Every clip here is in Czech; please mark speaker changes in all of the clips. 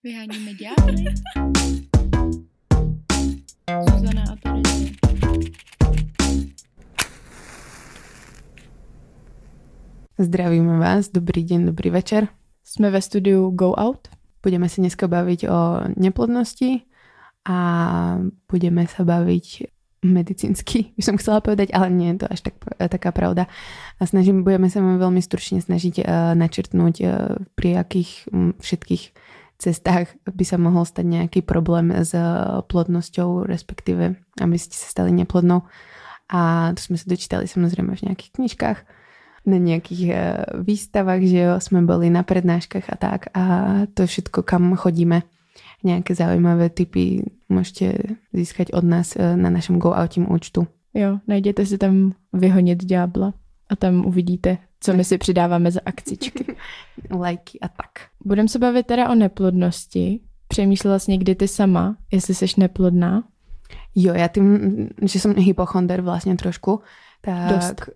Speaker 1: Vyháníme ďábly. Zuzana a Terezie.
Speaker 2: Zdravíme vás, dobrý deň, dobrý večer.
Speaker 1: Jsme ve studiu Go Out.
Speaker 2: Budeme sa dneska baviť o neplodnosti a budeme sa baviť medicínsky, by som chcela povedať, ale nie je to až tak, taká pravda. A snažím, budeme sa veľmi stručne snažiť uh, načrtnúť, uh, pri akých um, všetkých cestách by sa mohol stať nejaký problém s plodnosťou, respektíve aby ste sa stali neplodnou. A to sme sa dočítali samozrejme v nejakých knižkách na nejakých uh, výstavách, že jo, sme boli na prednáškach a tak a to všetko, kam chodíme nejaké zaujímavé typy môžete získať od nás uh, na našem Go Outim účtu.
Speaker 1: Jo, najděte si tam vyhonit ďábla a tam uvidíte, co my si přidáváme za akcičky.
Speaker 2: Lajky a tak.
Speaker 1: Budeme se bavit teda o neplodnosti. Přemýšlela jsi někdy ty sama, jestli jsi neplodná?
Speaker 2: Jo, já tím, že jsem hypochonder vlastně trošku, tak,
Speaker 1: Dost.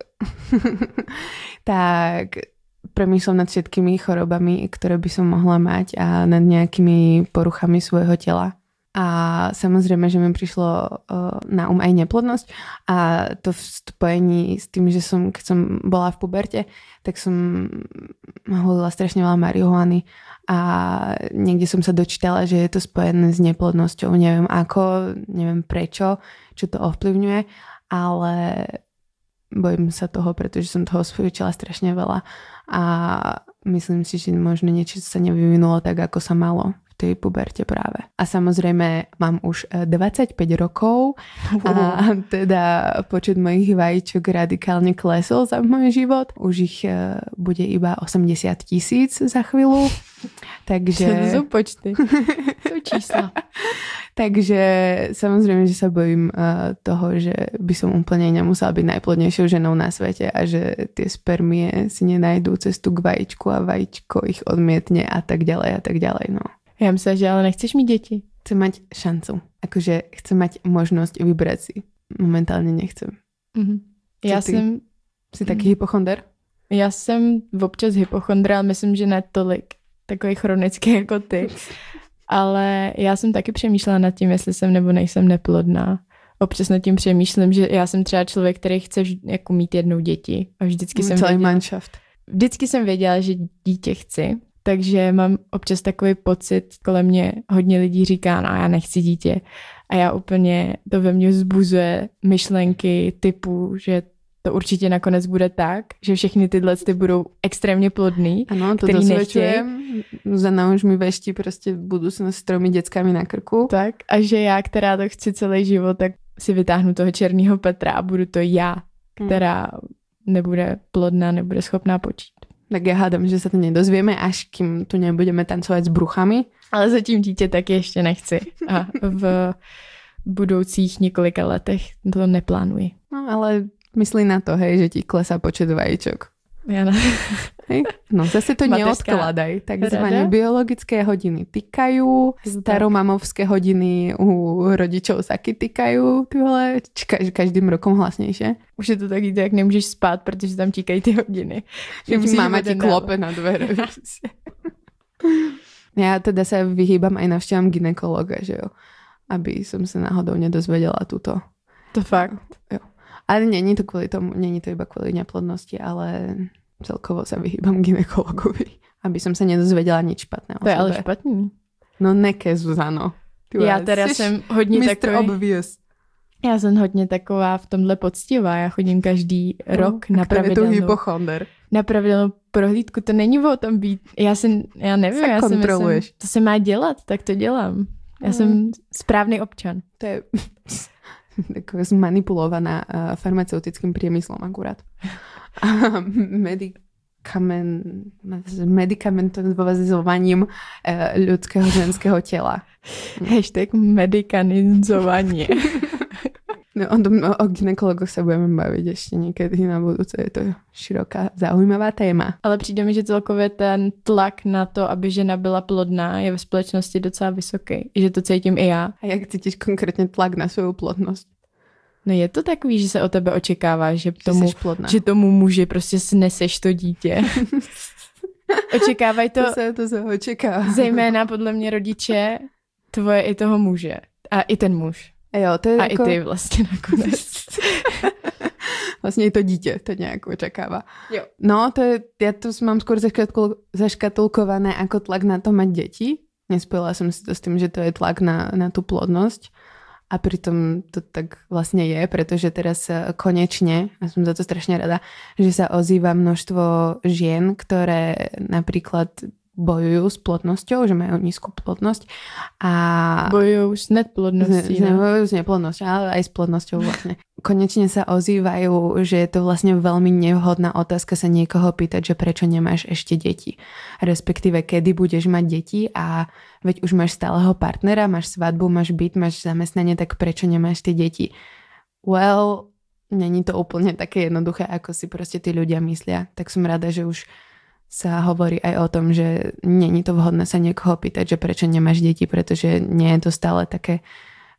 Speaker 2: tak premýšľam nad všetkými chorobami, ktoré by som mohla mať a nad nejakými poruchami svojho tela. A samozrejme, že mi prišlo uh, na um aj neplodnosť a to v spojení s tým, že som, keď som bola v puberte, tak som holila strašne veľa marihuany a niekde som sa dočítala, že je to spojené s neplodnosťou. Neviem ako, neviem prečo, čo to ovplyvňuje, ale bojím sa toho, pretože som toho spojčila strašne veľa a myslím si, že možno niečo sa nevyvinulo tak, ako sa malo tej puberte práve. A samozrejme mám už 25 rokov a teda počet mojich vajíčok radikálne klesol za môj život. Už ich e, bude iba 80 tisíc za chvíľu. Takže...
Speaker 1: To jsou počty. To čísla.
Speaker 2: Takže samozrejme, že sa bojím uh, toho, že by som úplne nemusela byť najplodnejšou ženou na svete a že tie spermie si nenajdú cestu k vajíčku a vajíčko ich odmietne a tak ďalej a tak ďalej. No.
Speaker 1: Já myslím, že ale nechceš mít děti.
Speaker 2: Chcem mať šancu. Akože chcem mať možnosť vybrať si. Momentálne nechcem.
Speaker 1: Mhm. Já
Speaker 2: ty?
Speaker 1: jsem,
Speaker 2: Si taký hypochonder?
Speaker 1: já jsem občas hypochondra, ale myslím, že ne tolik takový chronický jako ty. Ale já jsem taky přemýšlela nad tím, jestli jsem nebo nejsem neplodná. Občas nad tím přemýšlím, že já jsem třeba člověk, který chce vž- jako mít jednou děti. A vždycky jsem
Speaker 2: Celý
Speaker 1: věděla,
Speaker 2: manšaft.
Speaker 1: vždycky jsem věděla, že dítě chci, takže mám občas takový pocit, kolem mě hodně lidí říká, no já nechci dítě. A já úplně, to ve mně vzbuzuje myšlenky typu, že to určitě nakonec bude tak, že všechny tyhle ty budou extrémně plodný.
Speaker 2: Ano, to
Speaker 1: Který
Speaker 2: dosvedčujem. Zana už mi veští prostě budúcnosť s tromi deckami na krku.
Speaker 1: Tak a že já, která to chci celý život, tak si vytáhnu toho černého Petra a budu to já,
Speaker 2: Hmm.
Speaker 1: která nebude plodná, nebude schopná počít.
Speaker 2: Tak ja hádam, že sa to nedozvieme, až kým tu nebudeme tancovať s bruchami.
Speaker 1: Ale zatím dítě taky ještě nechci. A v budoucích několika letech to neplánuji.
Speaker 2: No ale myslí na to, hej, že ti klesá počet vajíčok.
Speaker 1: Já ne.
Speaker 2: Hej? No zase to
Speaker 1: Mateřská
Speaker 2: neodkladaj. Takzvané biologické hodiny týkajú,
Speaker 1: to
Speaker 2: staromamovské hodiny u rodičov taky týkajú, ty vole, či ka- každým rokom hlasnejšie.
Speaker 1: Už je to taky, jak nemůžeš spát, protože tam tíkají ty hodiny.
Speaker 2: Že
Speaker 1: musíš jeden
Speaker 2: ti klope na dvere. ja teda sa vyhýbam aj navštevám ginekologa, že jo. Aby som sa náhodou nedozvedela túto.
Speaker 1: To fakt.
Speaker 2: Ale není to kvôli tomu, není to iba kvôli neplodnosti, ale celkovo sa vyhýbam ginekologovi. Aby som sa nedozvedela nič špatné o
Speaker 1: To je ale špatný.
Speaker 2: No neke, Zuzano. Ty
Speaker 1: Já teda jsem hodně
Speaker 2: Mr.
Speaker 1: takový,
Speaker 2: Obvious.
Speaker 1: já jsem hodně taková v tomhle poctivá. Já chodím každý rok na
Speaker 2: No, to je to
Speaker 1: pravidelnou,
Speaker 2: hypochonder.
Speaker 1: na pravidelnou prohlídku. To není o tom být. Já si, já nevím,
Speaker 2: Se
Speaker 1: já
Speaker 2: kontroluješ.
Speaker 1: myslím, to se má dělat, tak to dělám. Já
Speaker 2: Mm.
Speaker 1: jsem správný občan.
Speaker 2: To je taková zmanipulovaná uh, farmaceutickým priemyslom akurát. Medikamen, uh, ľudského ženského tela.
Speaker 1: Hashtag medikanizovanie.
Speaker 2: No, o, o ginekologoch sa budeme baviť ešte niekedy na budúce. Je to široká, zaujímavá téma.
Speaker 1: Ale přijde mi, že celkově ten tlak na to, aby žena byla plodná, je ve společnosti docela vysoký. Že to cítím i já.
Speaker 2: A jak cítiš konkrétne tlak na svoju plodnosť?
Speaker 1: No je to takový, že se o tebe očekává, že
Speaker 2: Že
Speaker 1: tomu, že tomu muži prostě sneseš to dítě. Očekávají to,
Speaker 2: To se, to se očekává.
Speaker 1: zejména podle mě rodiče, tvoje i toho muže. A i ten muž.
Speaker 2: Jo, to je
Speaker 1: A
Speaker 2: jako...
Speaker 1: i ty vlastně nakonec.
Speaker 2: Vlastně i to dítě to nějak očekává.
Speaker 1: Jo.
Speaker 2: No, to je, ja to mám skôr zaškatul, zaškatulkované ako tlak na to mať deti. Nespojila som si to s tým, že to je tlak na, na tú plodnosť. A pritom to tak vlastne je, pretože teraz eh, konečne, a som za to strašne rada, že sa ozýva množstvo žien, ktoré napríklad bojujú s plodnosťou, že majú nízku plodnosť a
Speaker 1: Bojují s neplodností. ne?
Speaker 2: s, s neplodnosťou, ale aj s plodnosťou vlastne. Konečne sa ozývajú, že je to vlastne veľmi nevhodná otázka sa niekoho pýtať, že prečo nemáš ešte deti. Respektíve, kedy budeš mať deti a veď už máš stáleho partnera, máš svadbu, máš byt, máš zamestnanie, tak prečo nemáš tie deti? Well, není to úplne také jednoduché, ako si proste tí ľudia myslia. Tak som rada, že už sa hovorí aj o tom, že není to vhodné sa niekoho pýtať, že prečo nemáš deti, pretože nie je to stále také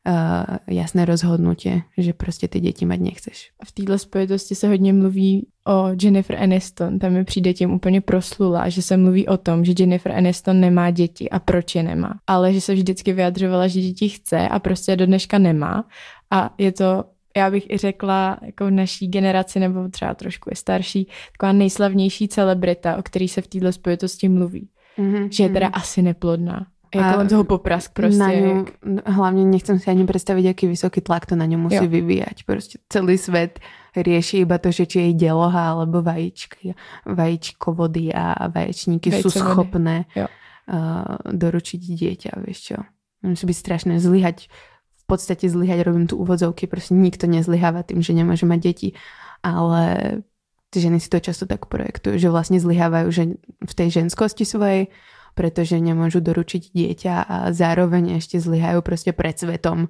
Speaker 2: uh, jasné rozhodnutie, že prostě ty děti mať nechceš.
Speaker 1: V této spojitosti se hodně mluví o Jennifer Aniston. Tam mi přijde tím úplně proslula, že se mluví o tom, že Jennifer Aniston nemá děti a proč je nemá. Ale že se vždycky vyjadřovala, že děti chce a prostě do dneška nemá. A je to já bych i řekla, jako v naší generaci, nebo třeba trošku je starší, taková nejslavnější celebrita, o který se v této spojitosti mluví.
Speaker 2: Mm-hmm.
Speaker 1: Že je teda asi neplodná. Je
Speaker 2: A
Speaker 1: kolem toho poprask prostě.
Speaker 2: na ňu, hlavne nechcem si ani predstaviť, aký vysoký tlak to na ňu musí
Speaker 1: Jo.
Speaker 2: vyvíjať. Proste celý svet rieši iba to, že či jej deloha alebo vajíčky, vajíčkovody a vaječníky
Speaker 1: Vejcovody.
Speaker 2: schopné
Speaker 1: Jo.
Speaker 2: uh, doručiť dieťa, vieš čo. Musí byť strašné zlyhať, podstate zlyhať, robím tu úvodzovky, proste nikto nezlyháva tým, že nemôže mať deti, ale ty ženy si to často tak projektujú, že vlastne zlyhávajú že v tej ženskosti svojej, pretože nemôžu doručiť dieťa a zároveň ešte zlyhajú proste pred svetom,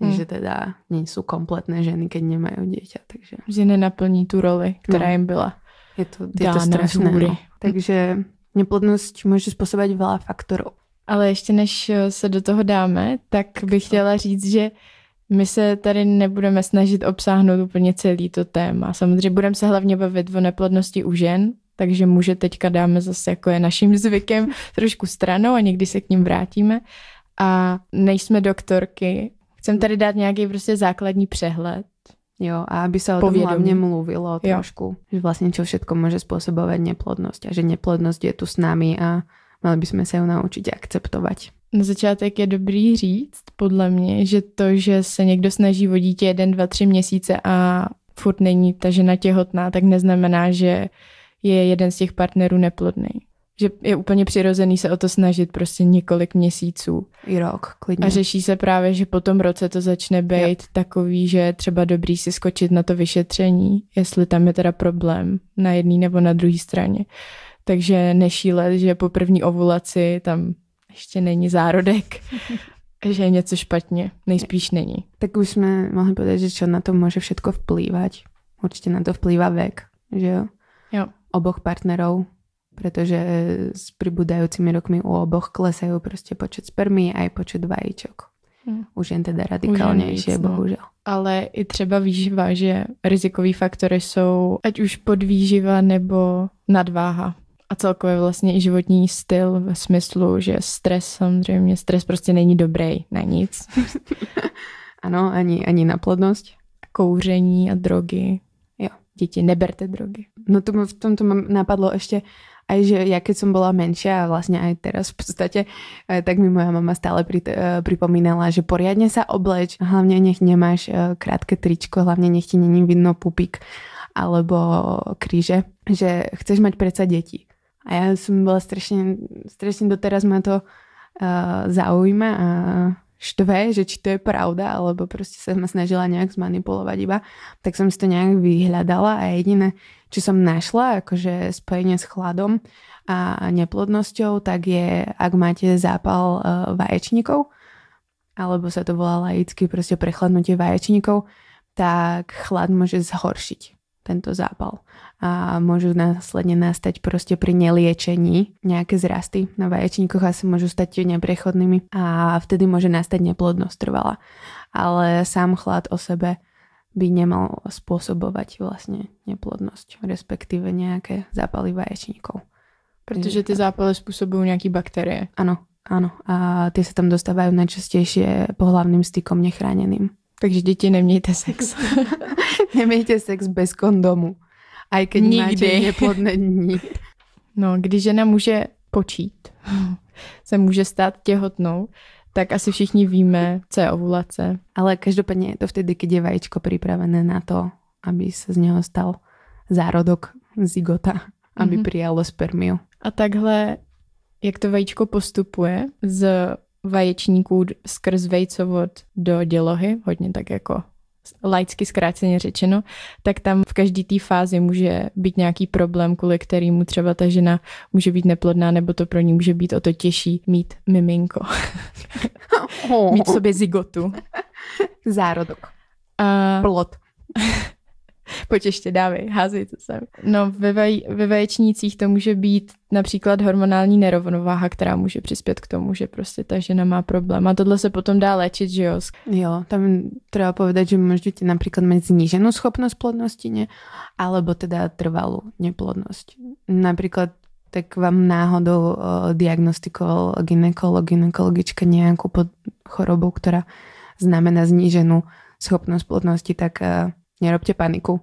Speaker 1: Hmm.
Speaker 2: že teda nie sú kompletné ženy, keď nemajú dieťa. Takže
Speaker 1: že nenaplní tu roli, která
Speaker 2: No.
Speaker 1: jim byla.
Speaker 2: je to, je to strašné. No. Takže neplodnosť môže spôsobať veľa faktorov.
Speaker 1: Ale ještě než eh, se do toho dáme, tak bych chtěla říct, že my se tady nebudeme snažit obsáhnout úplně celý to téma. Samozřejmě budeme se hlavně bavit o neplodnosti u žen, takže muže teďka dáme zase, jako je naším zvykem, trošku stranou a někdy se k ním vrátíme. A nejsme doktorky, chcem tady dát nějaký prostě základní přehled.
Speaker 2: Jo, a aby sa o tom hlavne mluvilo
Speaker 1: Jo.
Speaker 2: trošku. Že vlastne čo všetko môže spôsobovať neplodnosť a že neplodnosť je tu s nami a mali by sme sa ju naučiť akceptovať.
Speaker 1: Na začátek je dobrý říct, podle mě, že to, že se někdo snaží o dítě jeden, dva, tři měsíce a furt není ta žena těhotná, tak neznamená, že je jeden z těch partnerů neplodný. Že je úplně přirozený se o to snažit prostě několik měsíců.
Speaker 2: I rok, klidne.
Speaker 1: A řeší se právě, že po tom roce to začne být takový, že je třeba dobrý si skočit na to vyšetření, jestli tam je teda problém na jedné nebo na druhé straně. Takže nešílet, že po první ovulaci tam ještě není zárodek, že je něco špatně. Nejspíš není.
Speaker 2: Tak už sme mohli povedať, že čo na to môže všetko vplývať. Určite na to vplýva vek, že jo?
Speaker 1: Jo.
Speaker 2: Oboch partnerov, pretože s pribúdajúcimi rokmi u oboch klesajú proste počet spermí aj počet vajíčok.
Speaker 1: Hm.
Speaker 2: Už jen teda radikálnejšie,
Speaker 1: víc, no.
Speaker 2: bohužel.
Speaker 1: Ale i třeba výživa, že rizikový faktory jsou ať už podvýživa nebo nadváha. A celkově vlastně i životní styl ve smyslu, že stres samozřejmě, stres prostě není dobrý na nic.
Speaker 2: Ano, ani, ani na plodnosť.
Speaker 1: Kouření a drogy.
Speaker 2: Jo.
Speaker 1: Děti, neberte drogy.
Speaker 2: No to v tomto napadlo ešte aj, že ja keď som bola menšia a vlastne aj teraz v podstate, eh, tak mi moja mama stále pri, eh, pripomínala, že poriadne sa obleč, hlavne nech nemáš eh, krátke tričko, hlavne nech ti není vidno pupík alebo kríže, že chceš mať predsa deti. A ja som bola strašne, strašne doteraz ma to uh, zaujíma a štve, že či to je pravda, alebo proste sa ma snažila nejak zmanipulovať iba, tak som si to nejak vyhľadala a jediné, čo som našla, akože spojenie s chladom a neplodnosťou, tak je, ak máte zápal uh, vaječníkov, alebo sa to volá laicky proste prechladnutie vaječníkov, tak chlad môže zhoršiť tento zápal. A môžu následne nastať proste pri neliečení nejaké zrasty na vaječníkoch a sa môžu stať neprechodnými a vtedy môže nastať neplodnosť trvala. Ale sám chlad o sebe by nemal spôsobovať vlastne neplodnosť, respektíve nejaké zápaly vaječníkov.
Speaker 1: Protože ty zápaly způsobují nějaký bakterie.
Speaker 2: Ano, ano. A ty se tam dostávají najčastějšie pohlavným stykom nechráněným.
Speaker 1: Takže děti nemějte sex.
Speaker 2: Nemějte sex bez kondomu. A keď Nikdy. máte neplodné dní.
Speaker 1: No, když žena může počít, se může stát těhotnou, tak asi všichni víme, co je ovulace.
Speaker 2: Ale každopádně je to vtedy, když je vajíčko připravené na to, aby se z něho stal zárodok zygota, aby mm-hmm. přijalo spermiu.
Speaker 1: A takhle, jak to vajíčko postupuje z vaječníků skrz vejcovod do dělohy, hodně tak jako laicky zkráceně řečeno, tak tam v každé té fázi může být nějaký problém, kvůli kterému třeba ta žena může být neplodná, nebo to pro ní může být o to těžší mít miminko. mít v sobě zigotu.
Speaker 2: Zárodok. A... Plod.
Speaker 1: Pojď ještě, dávej, házej to sem. No, ve, vaj, ve vaječnících to může být například hormonální nerovnováha, která může přispět k tomu, že prostě ta žena má problém. A tohle se potom dá léčit, že jo?
Speaker 2: Jo, tam treba povedať, že můžete například mít zníženou schopnost plodnosti, ne? alebo teda trvalou neplodnost. Například tak vám náhodou uh, diagnostikoval ginekolog, ginekologička nějakou pod chorobou, která znamená zníženou schopnost plodnosti, tak uh, nerobte paniku.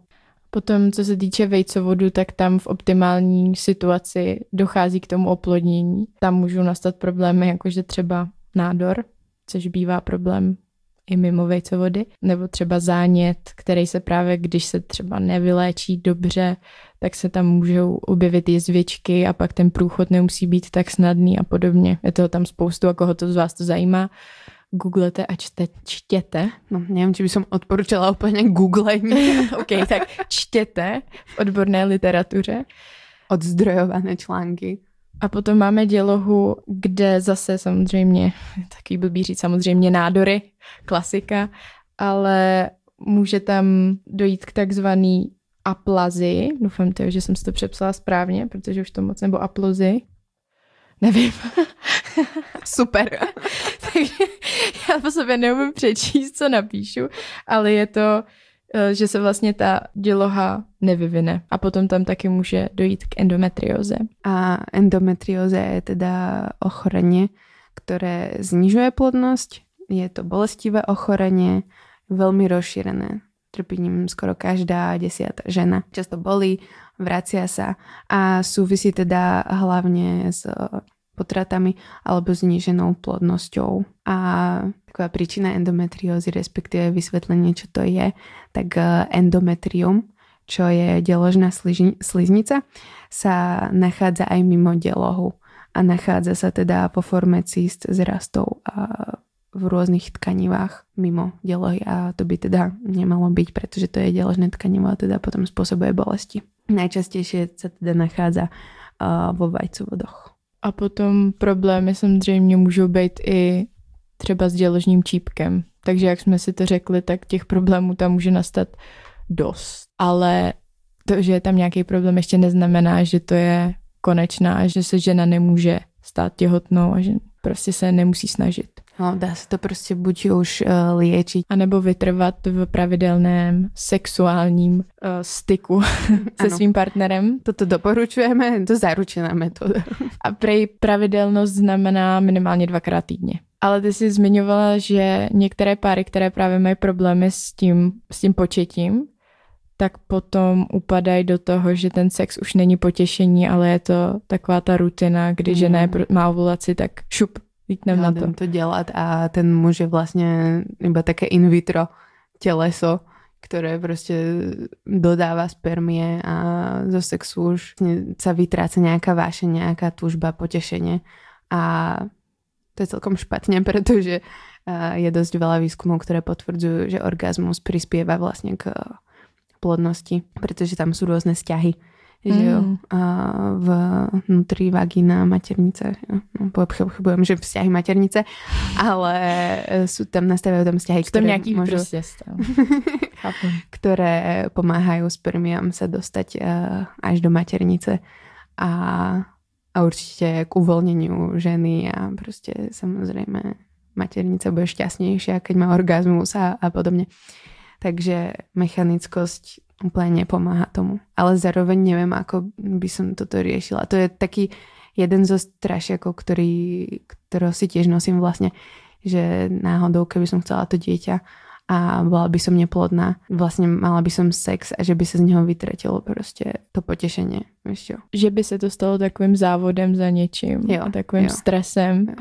Speaker 1: Potom, co se týče vejcovodu, tak tam v optimální situaci dochází k tomu oplodnění. Tam můžou nastat problémy, jakože třeba nádor, což bývá problém i mimo vejcovody, nebo třeba zánět, který se právě, když se třeba nevyléčí dobře, tak se tam můžou objevit jezvičky a pak ten průchod nemusí být tak snadný a podobně. Je toho tam spoustu a koho to z vás to zajímá, googlete a čte, čtěte.
Speaker 2: No, nevím, či by som odporučila úplně googlení.
Speaker 1: ok, tak čtěte v odborné literatuře.
Speaker 2: Odzdrojované články.
Speaker 1: A potom máme dělohu, kde zase samozřejmě, taky blbý říct samozřejmě nádory, klasika, ale může tam dojít k takzvaný aplazi. Doufám, to, že jsem si to přepsala správně, protože už to moc, nebo aplozy. Nevím.
Speaker 2: Super.
Speaker 1: Takže já po sobě neumím přečíst, co napíšu, ale je to, eh, že se vlastně ta děloha nevyvine. A potom tam taky může dojít k endometrioze.
Speaker 2: A endometrioza je teda ochorenie, které znižuje plodnosť. Je to bolestivé ochorenie, veľmi rozšírené. Trpí ním skoro každá desiata žena. Často bolí, vracia sa a súvisí teda hlavne s potratami alebo zníženou plodnosťou. A taková príčina endometriózy, respektíve vysvetlenie, čo to je, tak e, endometrium, čo je deložná sliznica, sa nachádza aj mimo delohu a nachádza sa teda po forme císt zrastov a v rôznych tkanivách mimo delohy a to by teda nemalo byť, pretože to je deložné tkanivo a teda potom spôsobuje bolesti. Najčastejšie sa teda nachádza uh, vo vajcovodoch.
Speaker 1: A potom problémy samozřejmě můžou být i třeba s děložním čípkem. Takže jak jsme si to řekli, tak těch problémů tam může nastat dost. Ale to, že je tam nějaký problém, ještě neznamená, že to je konečná, že se žena nemůže stát těhotnou a že prostě se nemusí snažit.
Speaker 2: No, dá se to prostě buď už uh, liečiť.
Speaker 1: A nebo vytrvat v pravidelném sexuálním uh, styku se ano. svým partnerem.
Speaker 2: Toto doporučujeme, to zaručená metoda.
Speaker 1: A prej pravidelnost znamená minimálně dvakrát týdně. Ale ty jsi zmiňovala, že některé páry, které právě mají problémy s tím, s tím početím, tak potom upadají do toho, že ten sex už není potěšení, ale je to taková ta rutina, kdy mm. žena má ovulaci, tak šup, Vítnem na to.
Speaker 2: to dělat a ten muž je vlastně iba také in vitro těleso, ktoré prostě dodává spermie a zo sexu už sa vytráca nejaká váše, nejaká tužba, potešenie a to je celkom špatně, protože je dosť veľa výskumov, ktoré potvrdzujú, že orgazmus prispieva vlastne k plodnosti, pretože tam sú rôzne vzťahy že jo, mm. a vnútri vagína maternice. No, pochybujem, že vzťahy maternice, ale sú tam, nastavujú tam vzťahy,
Speaker 1: ktoré, nejaký
Speaker 2: môžu, ktoré pomáhajú spermiám sa dostať až do maternice a, a určite k uvoľneniu ženy a proste samozrejme maternica bude šťastnejšia, keď má orgazmus a, a podobne. Takže mechanickosť úplne nepomáha tomu. Ale zároveň neviem, ako by som toto riešila. To je taký jeden zo strašiakov, ktorý, ktorého si tiež nosím vlastne, že náhodou, keby som chcela to dieťa a bola by som neplodná, vlastne mala by som sex a že by sa z neho vytratilo prostě to potešenie. Víš čo?
Speaker 1: Že by se to stalo takovým závodem za něčím
Speaker 2: Jo,
Speaker 1: takovým
Speaker 2: jo.
Speaker 1: stresem.
Speaker 2: Jo.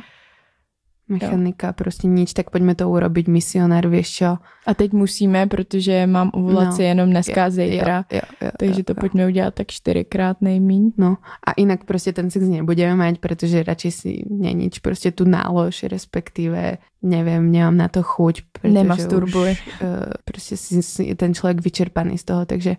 Speaker 2: Mechanika, prostě nič, tak poďme to urobiť, misionár, vieš čo?
Speaker 1: A teď musíme, protože mám ovulaci
Speaker 2: No,
Speaker 1: jenom dneska a zítra.
Speaker 2: Jo, jo, jo,
Speaker 1: Takže
Speaker 2: jo,
Speaker 1: to
Speaker 2: jo.
Speaker 1: pojďme udělat tak čtyřikrát nejmíň.
Speaker 2: No a inak prostě ten sex nebudeme mať, pretože radšej si nenič prostě tu nálož, respektíve neviem, nemám na to chuť.
Speaker 1: Nemasturbuj.
Speaker 2: Už, uh, prostě si, si ten človek vyčerpaný z toho, takže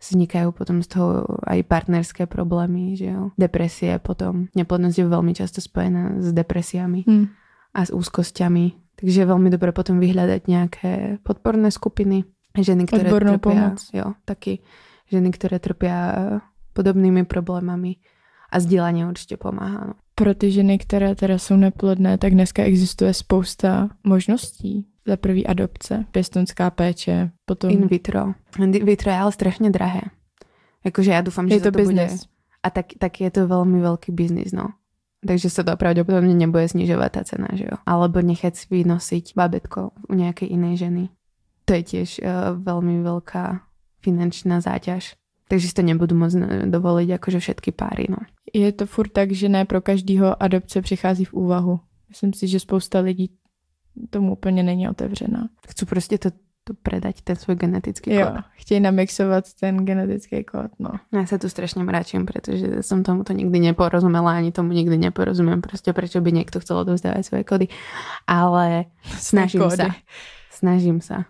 Speaker 2: vznikajú potom z toho aj partnerské problémy, že jo. Depresie potom. Neplodnosť je veľmi často spojená s depresiami
Speaker 1: Hm.
Speaker 2: A s úzkosťami. Takže je veľmi dobré potom vyhľadať nejaké podporné skupiny. Ženy, ktoré
Speaker 1: Odbornou
Speaker 2: trpia,
Speaker 1: pomoc.
Speaker 2: jo, taky ženy, ktoré trpia eh, podobnými problémami a sdílení určitě pomáhá. No.
Speaker 1: Pro ty ženy, které teda jsou neplodné, tak dneska existuje spousta možností. Za prvý adopce, pěstounská péče, potom
Speaker 2: In vitro. In vitro je ale strašně drahé. Jakože já doufám, že
Speaker 1: je
Speaker 2: sa
Speaker 1: to
Speaker 2: to bude...
Speaker 1: biznes.
Speaker 2: A tak, tak je to veľmi veľký biznis, no. Takže sa to pravdepodobne nebude znižovať tá cena, že jo. Alebo nechať si vynosiť babetko u nejakej inej ženy. To je tiež uh, veľmi veľká finančná záťaž. Takže si to nebudú môcť eh, dovoliť akože všetky páry, no.
Speaker 1: Je to furt tak, že ne pro každýho adopce přichází v úvahu. Myslím si, že spousta lidí tomu úplně není otevřená.
Speaker 2: Chcú proste to, to predať, ten svoj genetický
Speaker 1: Jo,
Speaker 2: kód.
Speaker 1: chtějí namixovat ten genetický kód, no.
Speaker 2: Ja sa tu strašne mračím, pretože som tomu to nikdy neporozumela, ani tomu nikdy neporozumiem, proste prečo by niekto chcel odovzdávať svoje kody. Ale snažím sa. Snažím sa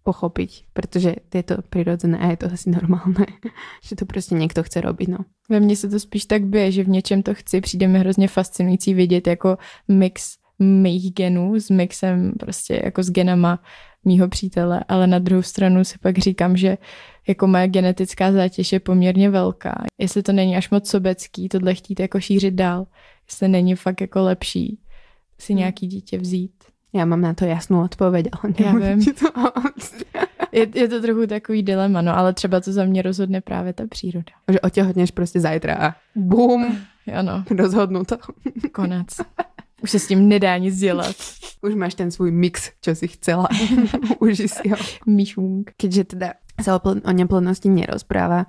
Speaker 2: pochopiť, pretože je to prirodzené a je to asi normálne, že to prostě někdo chce robiť, no.
Speaker 1: Ve mně se to spíš tak bije, že v něčem to chci. Přijde mi hrozně fascinující vidět jako mix mých genů s mixem prostě jako s genama mýho přítele, ale na druhou stranu si pak říkám, že jako moje genetická zátěž je poměrně velká. Jestli to není až moc sobecký, tohle chtít jako šířit dál, jestli není fakt jako lepší si nějaký dítě vzít.
Speaker 2: Ja mám na to jasnú odpoveď, ale
Speaker 1: Já vím.
Speaker 2: to
Speaker 1: Je, je to trochu takový dilema, no, ale třeba to za mě rozhodne právě ta příroda.
Speaker 2: Že otehotneš prostě zajtra a bum,
Speaker 1: Ano,
Speaker 2: rozhodnuto.
Speaker 1: konec. Už se s tím nedá nic dělat.
Speaker 2: Už máš ten svůj mix, čo si chcela. Uži si ho.
Speaker 1: Míšunk.
Speaker 2: Keďže teda sa o, pl- o neplodnosti nerozpráva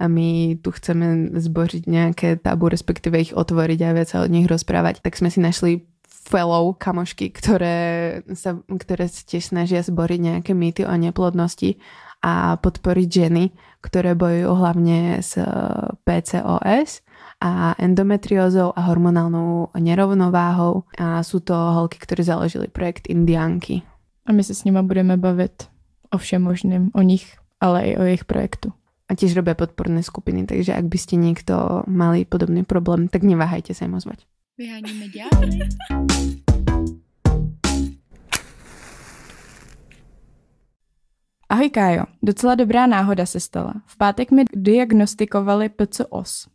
Speaker 2: a my tu chceme zbořiť nejaké tabu, respektíve ich otvoriť a viac sa o nich rozprávať, tak sme si našli fellow kamošky, ktoré sa, ktoré sa tiež snažia zboriť nejaké mýty o neplodnosti a podporiť ženy, ktoré bojujú hlavne s PCOS a endometriózou a hormonálnou nerovnováhou a sú to holky, ktoré založili projekt Indianky.
Speaker 1: A my se s nima budeme bavit o všem možným, o nich, ale i o jejich projektu.
Speaker 2: a tiež robia podporné skupiny, takže ak by ste niekto mali podobný problém, tak neváhajte sa im ozvať.
Speaker 1: Vyháníme. Ahoj Kájo, docela dobrá náhoda se stala. V pátek mi diagnostikovali PCOS.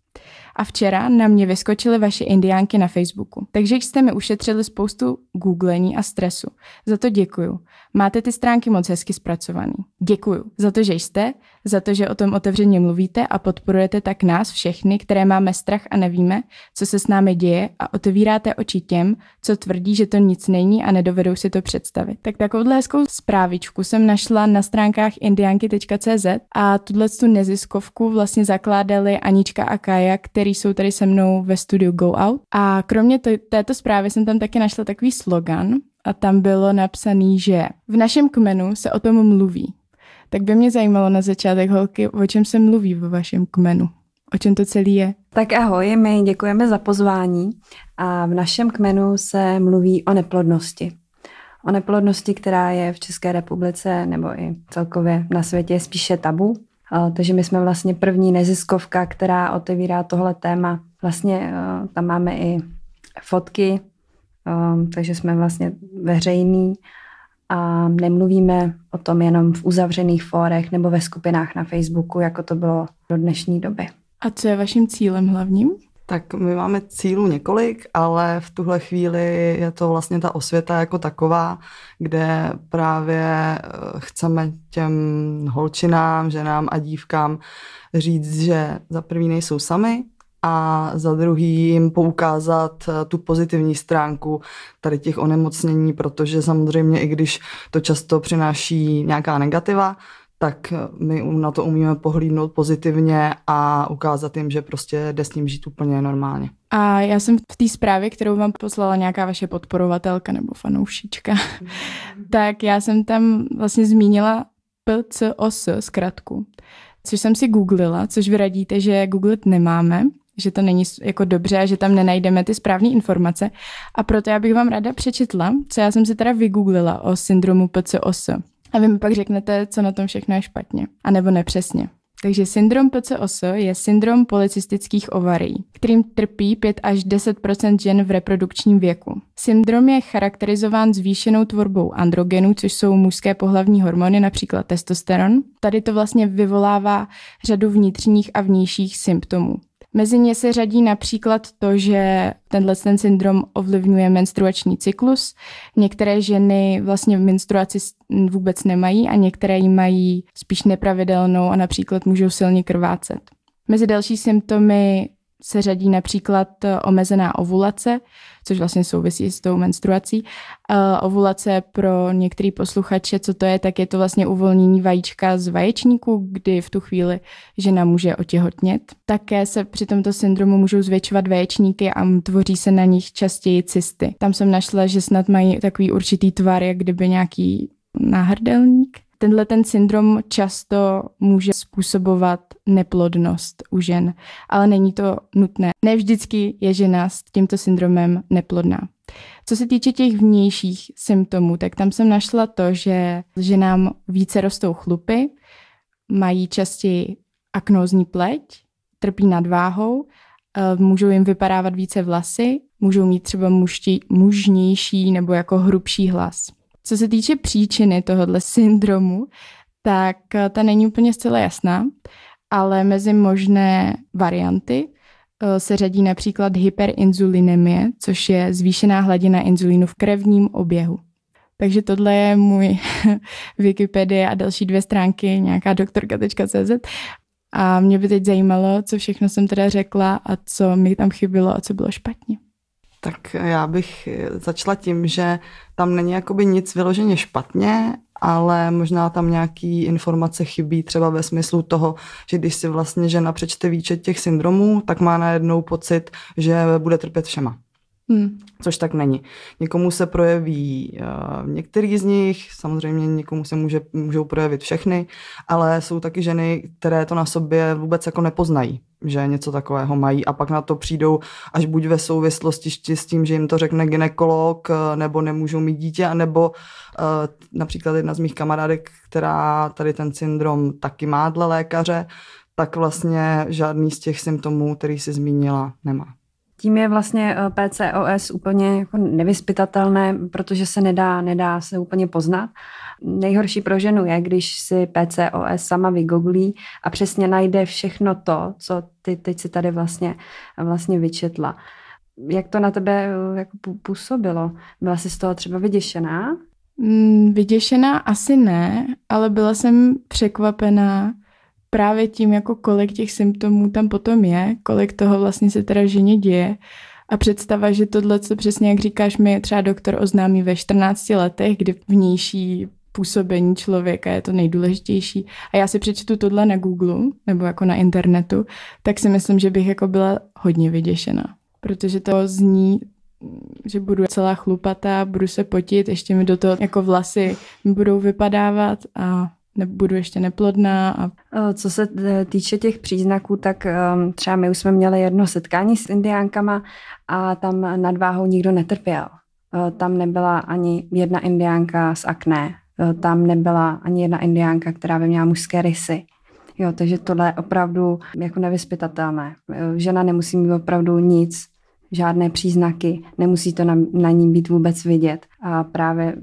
Speaker 1: A včera na mě vyskočily vaše indiánky na Facebooku. Takže jste mi ušetřili spoustu googlení a stresu. Za to děkuju. Máte ty stránky moc hezky zpracovaný. Děkuju za to, že jste, za to, že o tom otevřeně mluvíte a podporujete tak nás všechny, které máme strach a nevíme, co se s námi děje a otevíráte oči těm, co tvrdí, že to nic není a nedovedou si to představit. Tak takovouhle hezkou zprávičku jsem našla na stránkách indianky.cz a tuhle tu neziskovku vlastně zakládali Anička a Kaja, který jsou tady se mnou ve studiu Go Out. A kromě to, této zprávy jsem tam taky našla takový slogan a tam bylo napsaný, že v našem kmenu se o tom mluví. Tak by mě zajímalo na začátek, holky, o čem se mluví ve vašem kmenu. O čem to celý je?
Speaker 3: Tak ahoj, my děkujeme za pozvání a v našem kmenu se mluví o neplodnosti. O neplodnosti, která je v České republice nebo i celkově na světě spíše tabu. Takže my jsme vlastně první neziskovka, která otevírá tohle téma. Vlastně tam máme i fotky, takže jsme vlastně veřejní a nemluvíme o tom jenom v uzavřených fórech nebo ve skupinách na Facebooku, jako to bylo do dnešní doby.
Speaker 1: A co je vaším cílem hlavním?
Speaker 4: Tak my máme cílů několik, ale v tuhle chvíli je to vlastně ta osvěta jako taková, kde právě eh, chceme těm holčinám, ženám a dívkám říct, že za prvý nejsou sami, a za druhý jim poukázat eh, tu pozitivní stránku tady těch onemocnění, protože samozřejmě i když to často přináší nějaká negativa, tak my na to umíme pohlídnout pozitivně a ukázat jim, že prostě jde s ním žít úplně normálně.
Speaker 1: A já jsem v té zprávě, kterou vám poslala nějaká vaše podporovatelka nebo fanoušička, mm. tak já jsem tam vlastně zmínila PCOS zkratku, což jsem si googlila, což vy radíte, že googlit nemáme, že to není jako dobře a že tam nenajdeme ty správné informace. A proto já bych vám ráda přečetla, co já jsem si teda vygooglila o syndromu PCOS. A vy mi pak řeknete, co na tom všechno je špatně, anebo nepřesně. Takže syndrom PCOS je syndrom policistických ovarií, kterým trpí 5 až 10% žen v reprodukčním věku. Syndrom je charakterizován zvýšenou tvorbou androgenů, což jsou mužské pohlavní hormony, například testosteron. Tady to vlastně vyvolává řadu vnitřních a vnějších symptomů. Mezi ně se řadí například to, že tenhle ten syndrom ovlivňuje menstruační cyklus. Některé ženy vlastně menstruaci vůbec nemají a některé ji mají spíš nepravidelnou a například můžou silně krvácet. Mezi další symptomy se řadí například omezená ovulace, což vlastně souvisí s tou menstruací. Uh, ovulace pro některý posluchače, co to je, tak je to vlastně uvolnění vajíčka z vaječníku, kdy v tu chvíli žena může otěhotnět. Také se při tomto syndromu můžou zvětšovat vaječníky a tvoří se na nich častěji cysty. Tam jsem našla, že snad mají takový určitý tvar, jak kdyby nějaký náhrdelník. Tenhle ten syndrom často může způsobovat neplodnost u žen, ale není to nutné. Ne vždycky je žena s tímto syndromem neplodná. Co se týče těch vnějších symptomů, tak tam jsem našla to, že ženám více rostou chlupy, mají častěji aknózní pleť, trpí nadváhou, eh, můžou jim vypadávat více vlasy, můžou mít třeba mužnější nebo jako hrubší hlas. Co se týče příčiny tohohle syndromu, tak eh, ta není úplně zcela jasná, ale mezi možné varianty eh, se řadí například hyperinzulinemie, což je zvýšená hladina inzulínu v krevním oběhu. Takže tohle je můj Wikipedie a další dvě stránky, nějaká doktorka.cz. A mě by teď zajímalo, co všechno jsem teda řekla a co mi tam chybilo a co bylo špatně.
Speaker 4: Tak já bych začala tím, že tam není jakoby nic vyloženě špatně, ale možná tam nějaký informace chybí třeba ve smyslu toho, že když si vlastně žena přečte výčet těch syndromů, tak má najednou pocit, že bude trpět všema. Hmm. Což tak není. Někomu se projeví uh, některý z nich, samozřejmě někomu se může, můžou projevit všechny, ale jsou taky ženy, které to na sobě vůbec jako nepoznají, že něco takového mají a pak na to přijdou až buď ve souvislosti s tím, že jim to řekne ginekolog, uh, nebo nemůžou mít dítě, nebo uh, například jedna z mých kamarádek, která tady ten syndrom taky má dle lékaře, tak vlastně žádný z těch symptomů, který si zmínila, nemá.
Speaker 3: Tím je vlastně eh, PCOS úplně jako nevyspytatelné, protože se nedá, nedá se úplně poznat. Nejhorší pro ženu je, když si PCOS sama vygooglí a přesně najde všechno to, co ty teď si tady vlastně, vlastně vyčetla. Jak to na tebe eh, jako působilo? Byla jsi z toho třeba vyděšená?
Speaker 1: Mm, vyděšená asi ne, ale byla jsem překvapená, právě tím, jako kolik těch symptomů tam potom je, kolik toho vlastně se teda ženě děje. A představa, že tohle, co přesně jak říkáš, mi třeba doktor oznámí ve 14 letech, kdy vnější působení člověka je to nejdůležitější. A já si přečtu tohle na Google nebo jako na internetu, tak si myslím, že bych jako byla hodně vyděšená. Protože to zní, že budu celá chlupatá, budu se potit, ještě mi do toho jako vlasy budou vypadávat a nebudu ještě neplodná. A...
Speaker 3: Co se týče těch příznaků, tak um, třeba my už jsme měli jedno setkání s indiánkama a tam nadváhou nikdo netrpěl. Tam nebyla ani jedna indiánka s akné, tam nebyla ani jedna indiánka, která by měla mužské rysy. Jo, takže tohle je opravdu jako nevyspytatelné. Žena nemusí mít opravdu nic, žádné příznaky, nemusí to na, na ní být vůbec vidět. A právě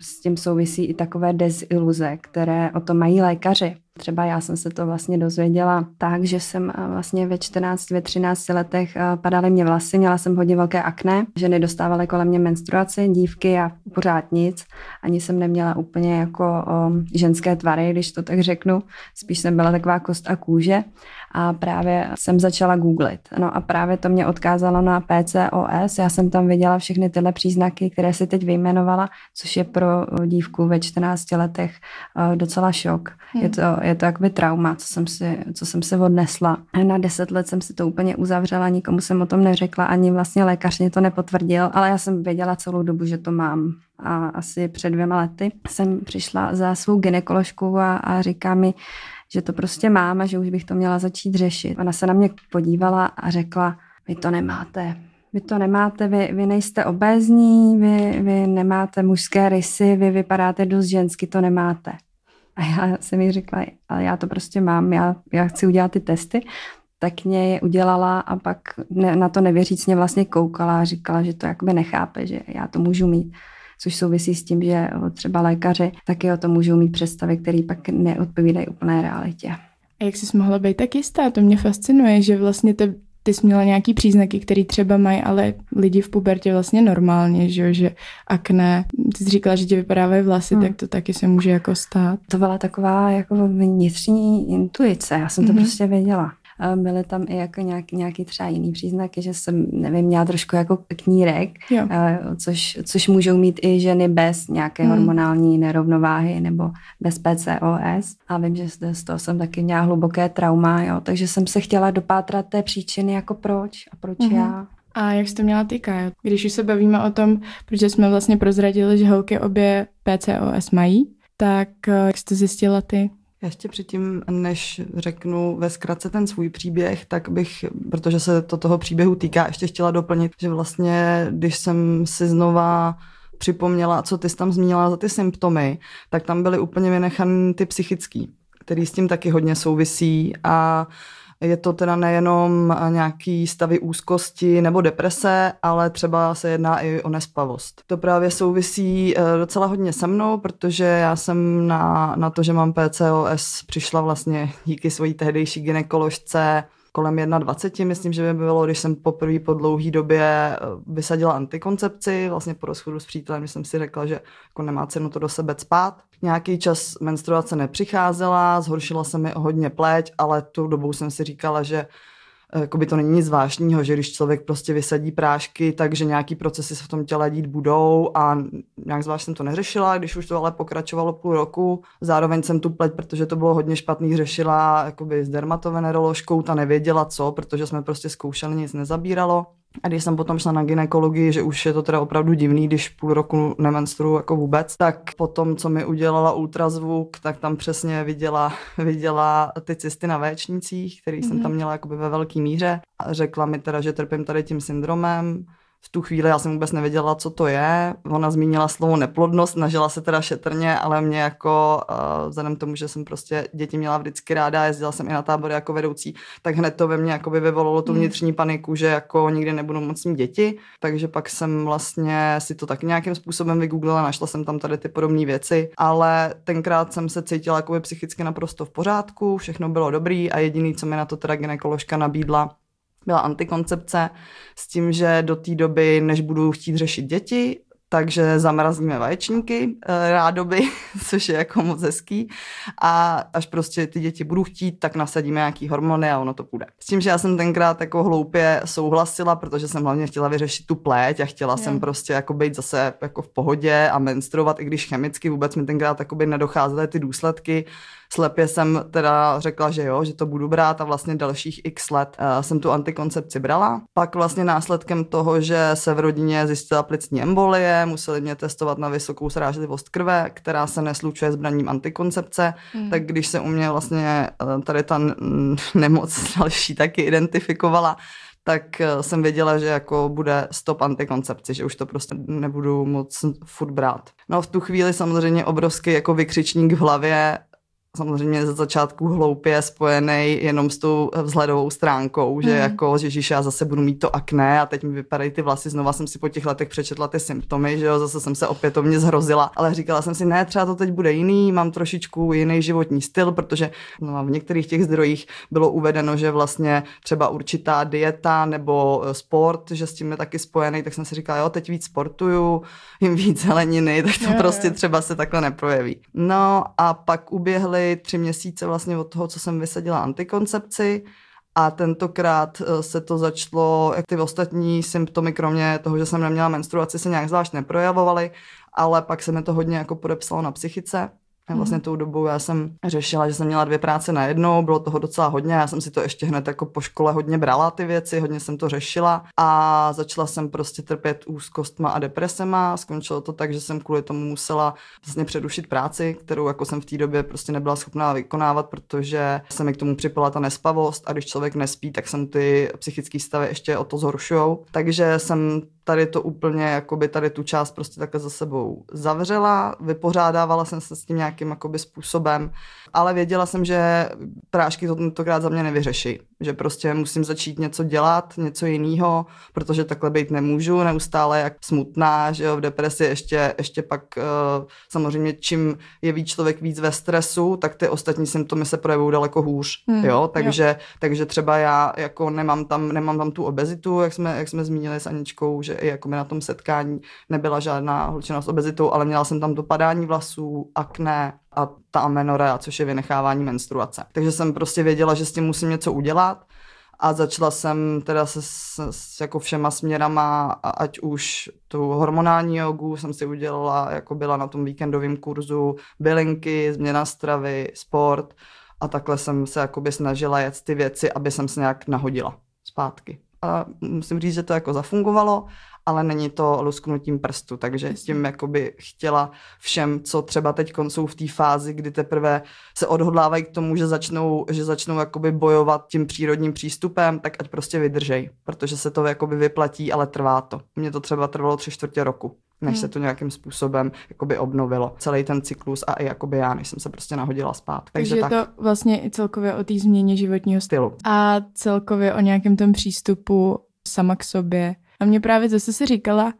Speaker 3: s tím souvisí i takové deziluze, které o to mají lékaři. Třeba já jsem se to vlastně dozvěděla tak, že jsem eh, vlastně ve 14, ve 13 letech eh, padaly mě vlasy, měla jsem hodně velké akné, ženy dostávaly kolem mě menstruaci, dívky a pořád nic. Ani jsem neměla úplně jako o, ženské tvary, když to tak řeknu. Spíš jsem byla taková kost a kůže a právě jsem začala googlit. No a právě to mě odkázalo na PCOS. Já jsem tam viděla všechny tyhle příznaky, které si teď vyjmenovala, což je pro dívku ve 14 letech eh, docela šok. Hmm. Je to, je to jakoby trauma, co jsem, si, co jsem se odnesla. Na 10 let jsem si to úplně uzavřela, nikomu jsem o tom neřekla, ani vlastně lékař mě to nepotvrdil, ale já jsem věděla celou dobu, že to mám. A asi před dvěma lety jsem přišla za svou ginekoložku a, a říká mi, že to prostě mám a že už bych to měla začít řešit. Ona se na mě podívala a řekla, vy to nemáte, vy to nemáte, vy, vy nejste obézní, vy, vy nemáte mužské rysy, vy vypadáte dost žensky, to nemáte. A já jsem mi řekla, ale já to prostě mám, já, já chci udělat ty testy, tak mě je udělala a pak ne, na to nevěřícně vlastně koukala a říkala, že to jakoby nechápe, že já to můžu mít což souvisí s tím, že třeba lékaři taky o tom můžou mít představy, které pak neodpovídají úplné realitě.
Speaker 1: A jak jsi mohla být tak jistá? To mě fascinuje, že vlastně te, ty jsi měla nějaký příznaky, které třeba mají, ale lidi v pubertě vlastně normálně, že, že akné. Ty jsi říkala, že ti vypadávají vlasy, hmm. tak to taky se může jako stát.
Speaker 3: To byla taková jako vnitřní intuice, já jsem to mm-hmm. prostě věděla. Byly tam i jako nějaký, nějaký třeba jiný příznaky, že jsem, nevím, měla trošku jako knírek, jo. což, což můžou mít i ženy bez nějaké hmm. hormonální nerovnováhy nebo bez PCOS. A vím, že z toho jsem taky měla hluboké trauma, jo, takže jsem se chtěla dopátrat té příčiny, jako proč a proč hmm. já.
Speaker 1: A jak jsi to měla Kajo? Když už se bavíme o tom, protože jsme vlastně prozradili, že holky obě PCOS mají, tak eh, jak jsi to zjistila ty?
Speaker 4: Já ještě předtím, než řeknu ve zkratce ten svůj příběh, tak bych, protože se to toho příběhu týká, ještě chtěla doplnit, že vlastně, když jsem si znova připomněla, co ty jsi tam zmínila za ty symptomy, tak tam byly úplně vynechaný ty psychický, který s tím taky hodně souvisí a je to teda nejenom nějaký stavy úzkosti nebo deprese, ale třeba se jedná i o nespavost. To právě souvisí eh, docela hodně se mnou, protože já jsem na, na to, že mám PCOS, přišla vlastně díky svojí tehdejší ginekoložce kolem 21, myslím, že by bylo, když jsem poprvé po dlouhé době eh, vysadila antikoncepci, vlastně po rozchodu s přítelem, když jsem si řekla, že jako nemá cenu to do sebe spát. Nějaký čas menstruace nepřicházela, zhoršila se mi hodně pleť, ale tu dobou jsem si říkala, že Eh, jakoby to není nic zvláštního, že když člověk prostě vysadí prášky, takže nějaký procesy se v tom těle dít budou a nějak zvlášť jsem to neřešila, když už to ale pokračovalo půl roku. Zároveň jsem tu pleť, protože to bylo hodně špatný, řešila jakoby s dermatoveneroložkou, ta nevěděla co, protože jsme prostě zkoušeli, nic nezabíralo. A když jsem potom šla na ginekologii, že už je to teda opravdu divný, když půl roku nemenstruu jako vůbec, tak potom, co mi udělala ultrazvuk, tak tam přesně viděla, viděla ty cysty na véčnicích, který mm-hmm. jsem tam mhm. měla jakoby ve velké míře. A řekla mi teda, že trpím tady tím syndromem, v tu chvíli já jsem vůbec nevěděla, co to je. Ona zmínila slovo neplodnost, snažila se teda šetrně, ale mě jako, uh, vzhledem tomu, že jsem prostě děti měla vždycky ráda, jezdila jsem i na tábory jako vedoucí, tak hned to ve mně jako by vyvolalo tu hmm. vnitřní paniku, že jako nikdy nebudu moc mít děti. Takže pak jsem vlastně si to tak nějakým způsobem vygooglila, našla jsem tam tady ty podobné věci, ale tenkrát jsem se cítila jako by psychicky naprosto v pořádku, všechno bylo dobrý a jediný, co mi na to teda ginekoložka nabídla, byla antikoncepce s tím, že do té doby, než budu chtít řešit děti, takže zamrazíme vaječníky eh, rádoby, což je jako moc hezký a až prostě ty děti budou chtít, tak nasadíme nějaký hormony a ono to půjde. S tím, že já jsem tenkrát jako hloupě souhlasila, protože jsem hlavně chtěla vyřešit tu pleť a chtěla je. jsem prostě jako být zase jako v pohodě a menstruovat, i když chemicky vůbec mi tenkrát nedocházely ty důsledky, Slepě jsem teda řekla, že jo, že to budu brát a vlastně dalších x let uh, jsem tu antikoncepci brala. Pak vlastně následkem toho, že se v rodině zjistila plicní embolie, museli mě testovat na vysokou srážlivost krve, která se neslučuje s braním antikoncepce, hmm. tak když se u mě vlastně uh, tady ta nemoc další taky identifikovala, tak eh, jsem věděla, že jako bude stop antikoncepci, že už to prostě nebudu moc furt brát. No v tu chvíli samozřejmě obrovský jako vykřičník v hlavě, samozřejmě ze začátku hloupě spojený jenom s tou vzhledovou stránkou, že mm. jako, že já zase budu mít to akné a teď mi vypadají ty vlasy, znova jsem si po těch letech přečetla ty symptomy, že jo, zase jsem se opětovně zhrozila, ale říkala jsem si, ne, třeba to teď bude jiný, mám trošičku jiný životní styl, protože no, v některých těch zdrojích bylo uvedeno, že vlastně třeba určitá dieta nebo e, sport, že s tím je taky spojený, tak jsem si říkala, jo, teď víc sportuju, jim víc zeleniny, tak to je, prostě třeba se takhle neprojeví. No a pak uběhly tři měsíce vlastně od toho, co jsem vysadila antikoncepci a tentokrát eh, se to začalo, jak ty ostatní symptomy, kromě toho, že jsem neměla menstruaci, se nějak zvlášť neprojevovaly, ale pak se mi to hodně jako podepsalo na psychice a vlastně mhm. tou dobou já jsem řešila, že jsem měla dvě práce na jednou, bylo toho docela hodně, já jsem si to ještě hned jako po škole hodně brala ty věci, hodně jsem to řešila a začala jsem prostě trpět úzkostma a depresema. Skončilo to tak, že jsem kvůli tomu musela vlastně předušit práci, kterou jako jsem v té době prostě nebyla schopná vykonávat, protože se mi k tomu připala ta nespavost a když člověk nespí, tak se mu ty psychické stavy ještě o to zhoršujou. Takže jsem tady to úplně, jakoby tady tu část prostě takhle za sebou zavřela, vypořádávala jsem se s tím nějakým jakoby způsobem, ale věděla jsem, že prášky to tentokrát za mě nevyřeší, že prostě musím začít něco dělat, něco jiného, protože takhle být nemůžu, neustále jak smutná, že jo, v depresi ještě, ještě pak uh, samozřejmě čím je víc člověk víc ve stresu, tak ty ostatní symptomy se projevují daleko hůř, hmm, jo, takže, jo. takže třeba já jako nemám tam, nemám tam tu obezitu, jak jsme, jak jsme zmínili s Aničkou, že i jako na tom setkání nebyla žádná holčina s obezitou, ale měla jsem tam to padání vlasů, akné, a ta amenorrea, což je vynechávání menstruace. Takže jsem prostě věděla, že s tím musím něco udělat a začala jsem teda se s, s jako všema směrama, ať už tu hormonální jogu jsem si udělala, jako byla na tom víkendovém kurzu, bylinky, změna stravy, sport a takhle jsem se jakoby snažila jet ty věci, aby jsem se nějak nahodila zpátky. A musím říct, že to jako zafungovalo ale není to lusknutím prstu, takže tím jakoby chtěla všem, co třeba teď jsou v té fázi, kdy teprve se odhodlávají k tomu, že začnou, že začnou jakoby bojovat tím přírodním přístupem, tak ať prostě vydržej, protože se to jakoby vyplatí, ale trvá to. Mně to třeba trvalo tři čtvrtě roku než hmm. se to nějakým způsobem jakoby obnovilo. Celý ten cyklus a i jakoby já, než jsem se prostě nahodila spát.
Speaker 1: Takže, Takže tak. je to vlastně i celkově o té změně životního stylu. A celkově o nějakém tom přístupu sama k sobě, a mě právě zase si říkala,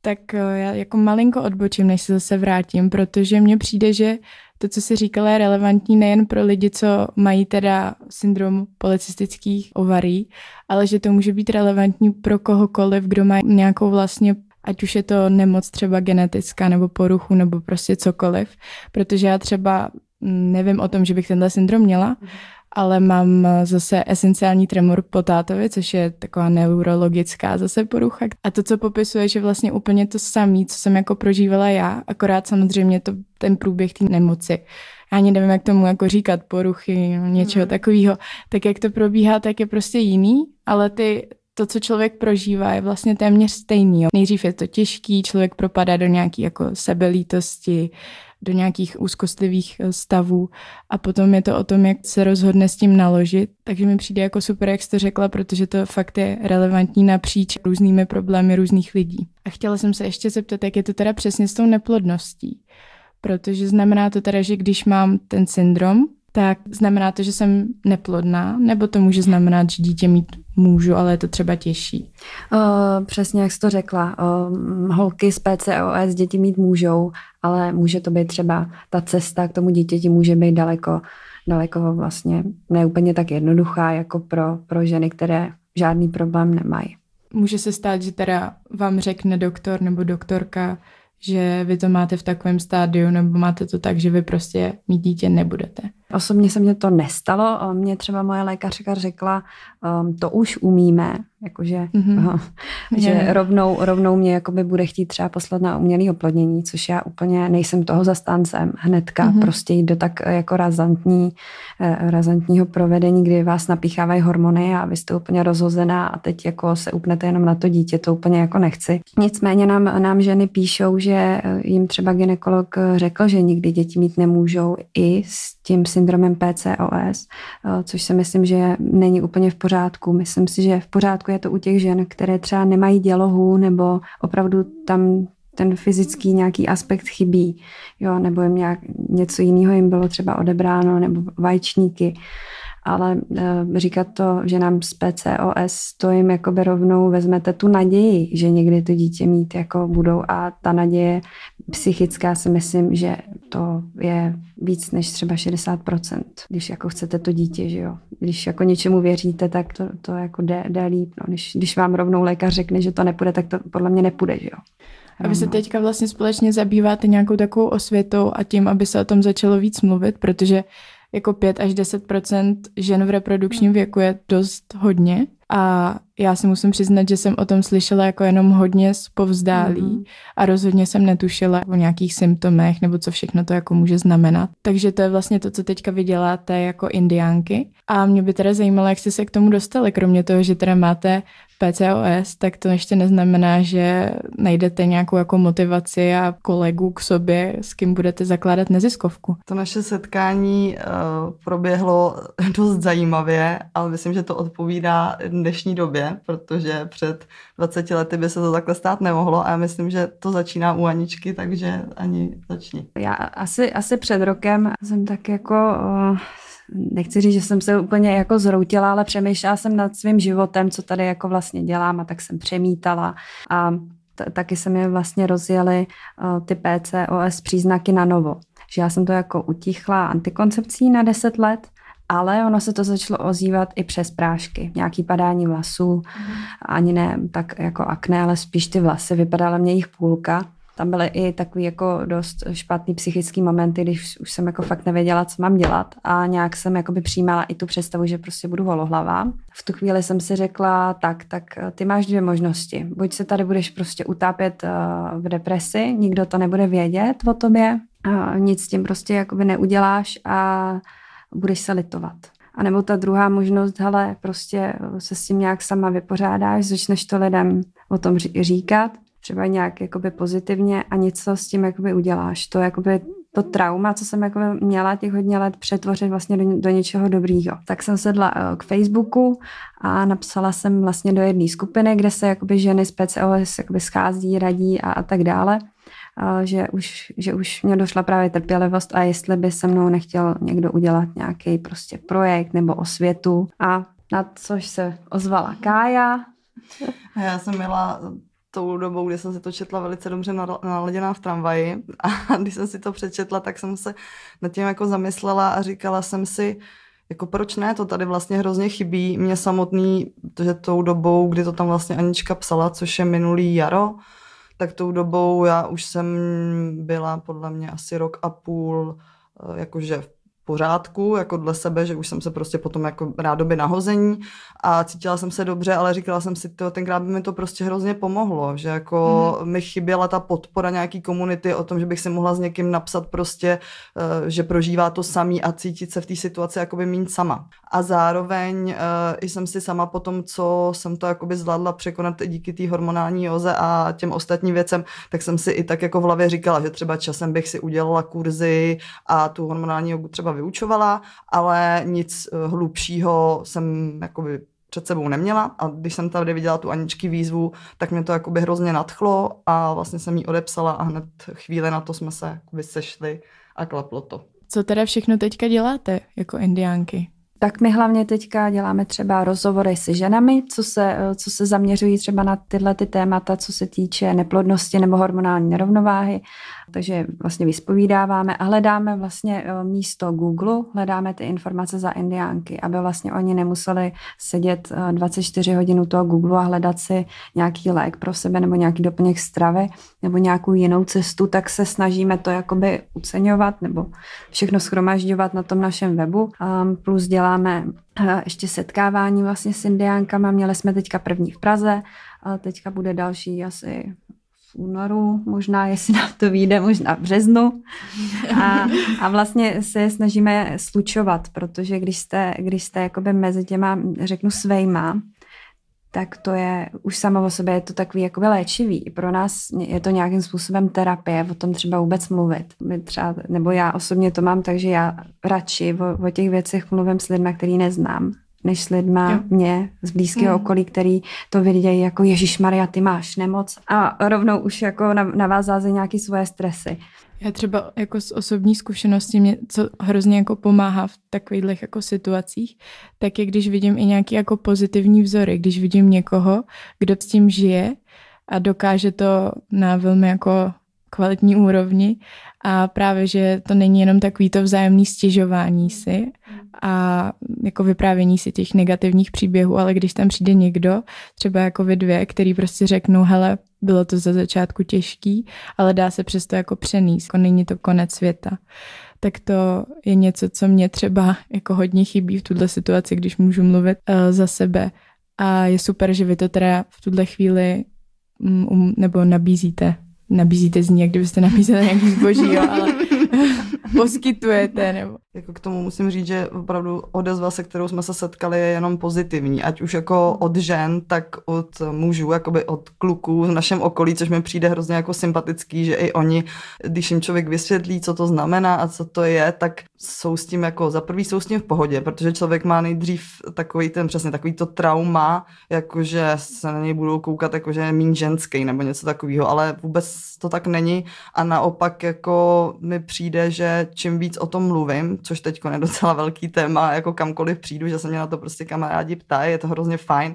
Speaker 1: tak eh, já jako malinko odbočím, než se zase vrátím, protože mně přijde, že to, co si říkala, je relevantní nejen pro lidi, co mají teda syndrom policistických ovarí, ale že to může být relevantní pro kohokoliv, kdo má nějakou vlastně ať už je to nemoc třeba genetická nebo poruchu nebo prostě cokoliv, protože já třeba nevím o tom, že bych tenhle syndrom měla, mm ale mám eh, zase esenciální tremor po tátovi, což je taková neurologická zase porucha. A to, co popisuje, že vlastně úplně to samé, co jsem jako prožívala já, akorát samozřejmě to ten průběh té nemoci. Já ani nevím, jak tomu jako říkat, poruchy, něčeho mm. takového. Tak jak to probíhá, tak je prostě jiný, ale ty, to, co člověk prožívá, je vlastně téměř stejný. Jo. Nejdřív je to těžký, člověk propadá do nějaké jako sebelítosti, do nějakých úzkostlivých eh, stavů a potom je to o tom, jak se rozhodne s tím naložit. Takže mi přijde jako super, jak jste řekla, protože to fakt je relevantní napříč různými problémy různých lidí. A chtěla jsem se ještě zeptat, jak je to teda přesně s tou neplodností. Protože znamená to teda, že když mám ten syndrom, tak znamená to, že jsem neplodná, nebo to může znamenat, že dítě mít můžu, ale je to třeba těžší?
Speaker 3: Uh, přesně jak jsi to řekla. Uh, holky z PCOS děti mít můžou, ale může to být třeba ta cesta k tomu dítěti může být daleko, daleko vlastně neúplně tak jednoduchá jako pro, pro ženy, které žádný problém nemají.
Speaker 1: Může se stát, že teda vám řekne doktor nebo doktorka, že vy to máte v takovém stádiu, nebo máte to tak, že vy prostě mít dítě nebudete.
Speaker 3: Osobně se mně to nestalo. Mně třeba moje lékařka řekla, um, to už umíme, jakože mm-hmm. že yeah. rovnou, rovnou mě jakoby bude chtít třeba poslat na umělý oplodnění, což já úplně nejsem toho zastáncem hnedka, mm-hmm. prostě jít do tak eh, jako razantní, eh, razantního provedení, kdy vás napíchávají hormony a vy jste úplně rozhozená a teď jako se upnete jenom na to dítě, to úplně jako nechci. Nicméně nám, nám ženy píšou, že eh, jim třeba ginekolog řekl, že nikdy děti mít nemůžou i s tím syndromem PCOS, což si myslím, že není úplně v pořádku. Myslím si, že v pořádku je to u těch žen, které třeba nemají dělohu nebo opravdu tam ten fyzický nějaký aspekt chybí, jo, nebo jim nějak něco jiného jim bylo třeba odebráno, nebo vajčníky, ale e, říkat to, že nám z PCOS to jim jakoby rovnou vezmete tu naději, že někdy to dítě mít jako budou a ta naděje psychická si myslím, že to je víc než třeba 60%, když jako chcete to dítě, že jo. Když jako něčemu věříte, tak to, to jako jde, jde líp. No. Když, když vám rovnou lékař řekne, že to nepůjde, tak to podle mě nepůjde, že jo.
Speaker 1: A vy se teďka vlastně společně zabýváte nějakou takovou osvětou a tím, aby se o tom začalo víc mluvit, protože jako 5 až 10% žen v reprodukčním věku je dost hodně. A já si musím přiznat, že jsem o tom slyšela jako jenom hodně povzdálí mm-hmm. a rozhodně jsem netušila o nějakých symptomech nebo co všechno to jako může znamenat. Takže to je vlastně to, co teďka vyděláte jako indiánky. A mě by teda zajímalo, jak jste se k tomu dostali, kromě toho, že teda máte PCOS, tak to ještě neznamená, že najdete nějakou jako motivaci a kolegu k sobě, s kým budete zakládat neziskovku.
Speaker 4: To naše setkání uh, proběhlo dost zajímavě, ale myslím, že to odpovídá dnešní době, protože před 20 lety by se to takhle stát nemohlo a já myslím, že to začíná u Aničky, takže ani začni.
Speaker 3: Já asi, asi před rokem jsem tak jako uh, nechci říct, že jsem se úplně jako zroutila, ale přemýšlela jsem nad svým životem, co tady jako vlastně dělám a tak jsem přemítala a t- taky se mi vlastně rozjeli uh, ty PCOS příznaky na novo. Že já jsem to jako utichla antikoncepcí na 10 let, ale ono se to začalo ozývat i přes prášky, nějaký padání vlasů, mm. ani ne tak jako akné, ale spíš ty vlasy, vypadaly mě jich půlka tam byly i takový jako dost špatný psychický momenty, když už jsem jako fakt nevěděla, co mám dělat a nějak jsem jako by přijímala i tu představu, že prostě budu holohlavá. V tu chvíli jsem si řekla, tak, tak ty máš dvě možnosti. Buď se tady budeš prostě utápět eh, v depresi, nikdo to nebude vědět o tobě, a nic s tím prostě jakoby neuděláš a budeš se litovat. A nebo ta druhá možnost, hele, prostě se s tím nějak sama vypořádáš, začneš to lidem o tom říkat třeba nějak jakoby pozitivně a něco s tím jakoby uděláš. To jakoby to trauma, co jsem jakoby měla těch hodně let přetvořit vlastně do, do něčeho dobrýho. Tak jsem sedla uh, k Facebooku a napsala jsem vlastně do jedné skupiny, kde se jakoby ženy z PCOS jakoby schází, radí a, a tak dále. Uh, že už, že už mě došla právě trpělivost a jestli by se mnou nechtěl někdo udělat nějaký prostě projekt nebo osvětu a na což se ozvala Kája,
Speaker 4: a já jsem měla tou dobou, kdy jsem si to četla velice dobře naladěná v tramvaji a když jsem si to přečetla, tak jsem se nad tím jako zamyslela a říkala jsem si, jako proč ne, to tady vlastně hrozně chybí. Mě samotný, že tou dobou, kdy to tam vlastně Anička psala, což je minulý jaro, tak tou dobou já už jsem byla podle mě asi rok a půl eh, jakože v pořádku, jako dle sebe, že už jsem se prostě potom jako rádoby nahození a cítila jsem se dobře, ale říkala jsem si, to tenkrát by mi to prostě hrozně pomohlo, že jako mm-hmm. mi chyběla ta podpora nějaký komunity o tom, že bych si mohla s někým napsat prostě, eh, že prožívá to samý a cítit se v té situaci jakoby míň sama. A zároveň uh, jsem si sama po tom, co jsem to jakoby zvládla překonat díky té hormonální joze a těm ostatním věcem, tak jsem si i tak jako v hlavě říkala, že třeba časem bych si udělala kurzy a tu hormonální jogu třeba vyučovala, ale nic eh, hlubšího jsem jakoby před sebou neměla a když jsem tady viděla tu Aničky výzvu, tak mě to jakoby hrozně nadchlo a vlastně jsem jí odepsala a hned chvíli na to jsme se jakoby sešli a klaplo to.
Speaker 1: Co teda všechno teďka děláte jako indiánky?
Speaker 3: Tak my hlavně teďka děláme třeba rozhovory se ženami, co se, co se zaměřují třeba na tyhle ty témata, co se týče neplodnosti nebo hormonální nerovnováhy. Takže vlastně vyspovídáváme a hledáme vlastně eh, místo Google, hledáme ty informace za indiánky, aby vlastně oni nemuseli sedět 24 eh, hodin u toho Google a hledat si nějaký lék pro sebe nebo nějaký doplněk stravy nebo nějakou jinou cestu, tak se snažíme to jakoby uceňovat nebo všechno schromažďovat na tom našem webu. Plus děláme eh, ještě setkávání vlastně s indiánkama. Měli jsme teďka první v Praze, teďka bude další asi v únoru, možná jestli nám to vyjde, možná v březnu. A, a vlastně se snažíme slučovat, protože když jste, když jste jakoby mezi těma, řeknu svejma, tak to je už samo o sobě je to takový jakoby léčivý. Pro nás je to nějakým způsobem terapie, o tom třeba vůbec mluvit. My třeba, nebo já osobně to mám, takže já radši o, o těch věcech mluvím s lidmi, který neznám než s lidma
Speaker 1: Jo.
Speaker 3: mě z blízkého
Speaker 1: Mm.
Speaker 3: okolí, který to vidějí jako Ježíš Maria, ty máš nemoc a rovnou už jako na, na vás zázejí nějaký svoje stresy.
Speaker 1: Já třeba jako z osobní zkušenosti mě, co hrozně jako pomáhá v takových jako situacích, tak je, když vidím i nějaký jako pozitivní vzory, když vidím někoho, kdo s tím žije a dokáže to na velmi jako kvalitní úrovni a právě, že to není jenom takový to vzájemný stěžování si a jako vyprávění si těch negativních příběhů, ale když tam přijde někdo, třeba jako vy dvě, který prostě řeknou, hele, bylo to za začátku těžký, ale dá se přesto jako přenést, jako není to konec světa. Tak to je něco, co mě třeba jako hodně chybí v tuhle situaci, když můžu mluvit uh, za sebe. A je super, že vy to teda v tuhle chvíli um, nebo nabízíte. Nabízíte z ní, jak kdybyste nabízeli nějaký zboží, jo, ale poskytujete. Nebo...
Speaker 4: Jako k tomu musím říct, že opravdu odezva, se kterou jsme se setkali, je jenom pozitivní. Ať už jako od žen, tak od mužů, jakoby od kluků v našem okolí, což mi přijde hrozně jako sympatický, že i oni, když jim člověk vysvětlí, co to znamená a co to je, tak jsou s tím jako, za prvý jsou s tím v pohodě, protože člověk má nejdřív takový ten přesně takový to trauma, jakože se na něj budou koukat, jakože je mín ženský nebo něco takového, ale vůbec to tak není a naopak jako mi přijde, že čím víc o tom mluvím, což teď je docela velký téma, jako kamkoliv přijdu, že se mě na to prostě kamarádi ptají, je to hrozně fajn,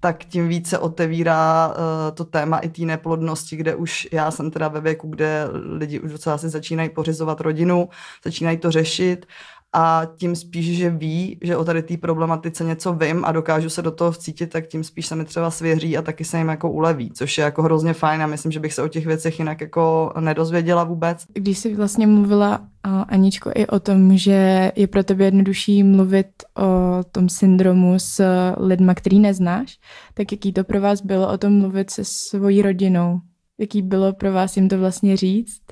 Speaker 4: tak tím více otevírá uh, to téma i té neplodnosti, kde už já jsem teda ve věku, kde lidi už docela si začínají pořizovat rodinu, začínají to řešit a tím spíš, že ví, že o tady té problematice něco vím a dokážu se do toho vcítit, tak tím spíš se mi třeba svěří a taky se jim jako uleví, což je jako hrozně fajn a myslím, že bych se o těch věcech jinak jako nedozvěděla vůbec.
Speaker 1: Když jsi vlastně mluvila, Aničko, i o tom, že je pro tebe jednodušší mluvit o tom syndromu s lidma, který neznáš, tak jaký to pro vás bylo o tom mluvit se svojí rodinou? Jaký bylo pro vás jim to vlastně říct?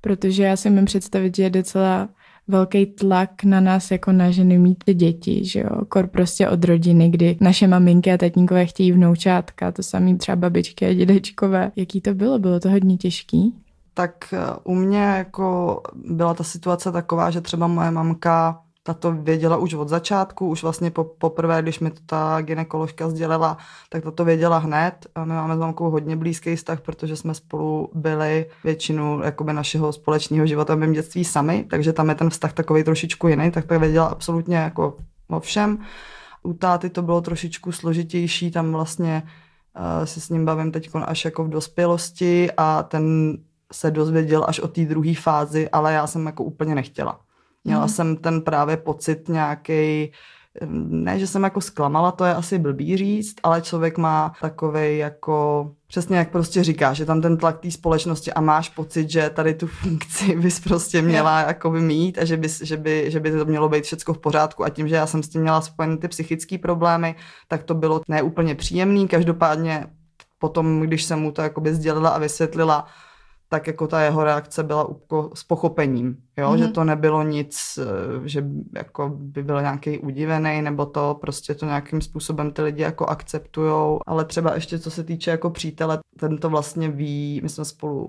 Speaker 1: Protože já si můžu představit, že je docela velký tlak na nás jako na ženy mít děti, že jo, kor prostě od rodiny, kdy naše maminky a tatínkové chtějí vnoučátka, to samý třeba babičky a dědečkové. Jaký to bylo? Bylo to hodně těžký?
Speaker 4: Tak u mě jako byla ta situace taková, že třeba moje mamka ta to věděla už od začátku, už vlastně po, poprvé, když mi to ta ginekoložka sdělila, tak ta to věděla hned. A my máme s mamkou hodně blízký vztah, protože jsme spolu byli většinu jakoby našeho společného života v mém dětství sami, takže tam je ten vztah takový trošičku jiný, tak to věděla absolutně jako o všem. U táty to bylo trošičku složitější, tam vlastně uh, si s ním bavím teď až jako v dospělosti a ten se dozvěděl až o té druhé fázi, ale já jsem jako úplně nechtěla. Měla mm. jsem ten právě pocit nějaký, ne, že jsem jako zklamala, to je asi blbý říct, ale člověk má takový jako, přesně jak prostě říká, že tam ten tlak té společnosti a máš pocit, že tady tu funkci bys prostě měla jako by mít a že, bys, že, by, že by to mělo být všechno v pořádku a tím, že já jsem s tím měla spojené ty psychické problémy, tak to bylo neúplně příjemný, každopádně potom, když jsem mu to jakoby sdělila a vysvětlila, tak jako ta jeho reakce byla s pochopením, jo? Mm-hmm. že to nebylo nic, že jako by byl nějaký udivený, nebo to prostě to nějakým způsobem ty lidi jako akceptujou, ale třeba ještě co se týče jako přítele, ten to vlastně ví, my jsme spolu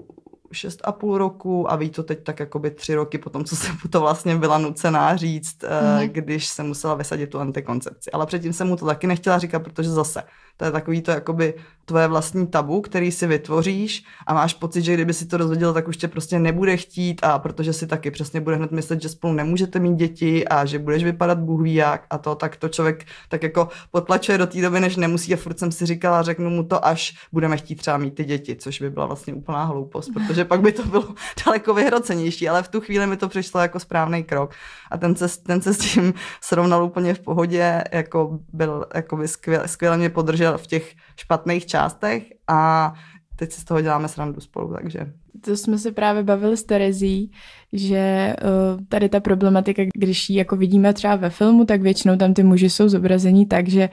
Speaker 4: šest a půl roku a ví to teď tak jakoby tři roky potom, co jsem mu to vlastně byla nucená říct, mm-hmm. když jsem musela vysadit tu antikoncepci. Ale předtím jsem mu to taky nechtěla říkat, protože zase to je takový to jakoby tvoje vlastní tabu, který si vytvoříš a máš pocit, že kdyby si to dozvěděl, tak už tě prostě nebude chtít a protože si taky přesně bude hned myslet, že spolu nemůžete mít děti a že budeš vypadat Bůh ví jak a to, tak to člověk tak jako potlačuje do té doby, než nemusí a furt jsem si říkala, řeknu mu to, až budeme chtít třeba mít ty děti, což by byla vlastně úplná hloupost, protože pak by to bylo daleko vyhrocenější, ale v tu chvíli mi to přišlo jako správný krok a ten se, ten se s tím srovnal úplně v pohodě, jako byl jako skvěle, skvěle mě podržel v těch špatných částech a teď si z toho děláme srandu spolu, takže.
Speaker 1: To jsme se právě bavili s Terezí, že uh, tady ta problematika, když ji jako vidíme třeba ve filmu, tak většinou tam ty muži jsou zobrazení tak, že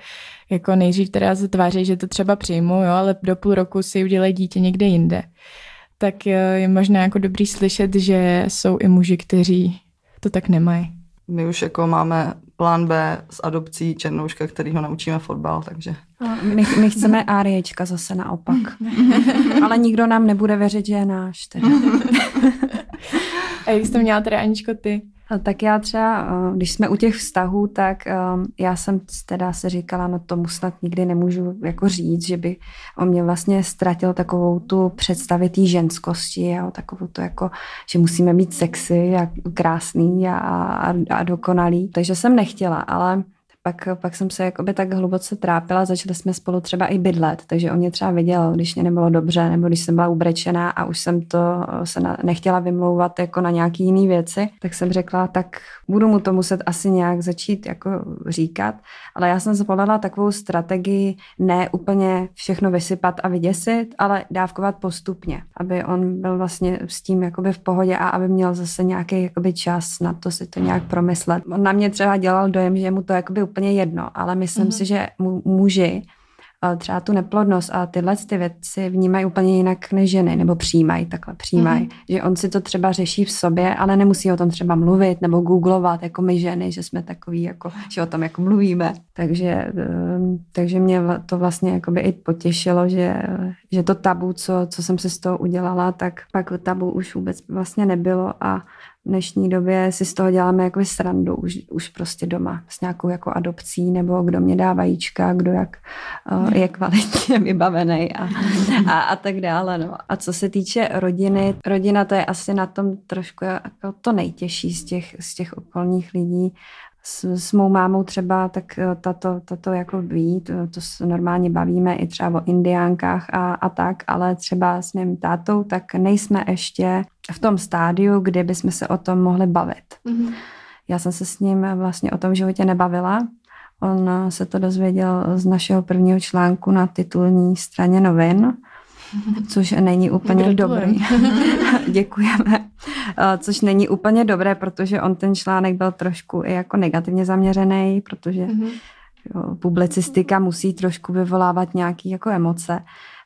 Speaker 1: jako nejdřív teda se tváří, že to třeba přijmou, jo, ale do půl roku si udělají dítě někde jinde. Tak uh, je možná jako dobrý slyšet, že jsou i muži, kteří to tak nemají.
Speaker 4: My už jako máme plán B s adopcí Černouška, který ho naučíme fotbal, takže...
Speaker 3: My, my chceme Áriečka zase naopak. Ale nikdo nám nebude věřit, že je náš. Teda.
Speaker 1: A jak jsi to měla teda, Aničko, ty?
Speaker 3: Tak já třeba, eh, když jsme u těch vztahů, tak eh, já jsem teda se říkala, no tomu snad nikdy nemůžu jako říct, že by on mě vlastně ztratil takovou tu představit té ženskosti, jo, takovou to jako, že musíme být sexy a krásný a, a, a dokonalý. Takže jsem nechtěla, ale pak, pak jsem se jakoby tak hluboce trápila, začali jsme spolu třeba i bydlet, takže on mě třeba viděl, když mě nebylo dobře, nebo když jsem byla ubrečená a už jsem to se na, nechtěla vymlouvat jako na nějaký jiný věci, tak jsem řekla, tak budu mu to muset asi nějak začít jako říkat, ale já jsem zvolila takovou strategii ne úplně všechno vysypat a vyděsit, ale dávkovat postupně, aby on byl vlastně s tím jakoby v pohodě a aby měl zase nějaký jakoby čas na to si to nějak promyslet. On na mě třeba dělal dojem, že mu to jakoby úplně jedno, ale myslím mm-hmm. si, že muži třeba tu neplodnost a tyhle ty věci vnímají úplně jinak než ženy, nebo přijímají takhle, přijímají. Mm-hmm. Že on si to třeba řeší v sobě, ale nemusí o tom třeba mluvit nebo googlovat, jako my ženy, že jsme takový, jako, že o tom jako mluvíme. Takže, ehm, takže mě to vlastně jakoby i potěšilo, že, že to tabu, co, co jsem si z toho udělala, tak pak tabu už vůbec vlastně nebylo a v dnešní době si z toho děláme jako srandu už, už prostě doma s nějakou jako adopcí nebo kdo mě dá vajíčka, kdo jak uh, je kvalitně vybavený a, a, a tak dále. No. A co se týče rodiny, rodina to je asi na tom trošku jako to nejtěžší z těch, z těch okolních lidí s, s mou mámou třeba, tak eh, tato, tato jako ví, to, to se normálně bavíme i třeba o indiánkách a, a tak, ale třeba s mým tátou, tak nejsme ještě v tom stádiu, kdy bychom se o tom mohli bavit. Mm-hmm. Já jsem se s ním vlastně o tom životě nebavila. On se to dozvěděl z našeho prvního článku na titulní straně novin, což není úplně dobrý. Děkujeme. Což není úplně dobré, protože on ten článek byl trošku i jako negativně zaměřený, protože mm-hmm. jo, publicistika musí trošku vyvolávat nějaké jako emoce.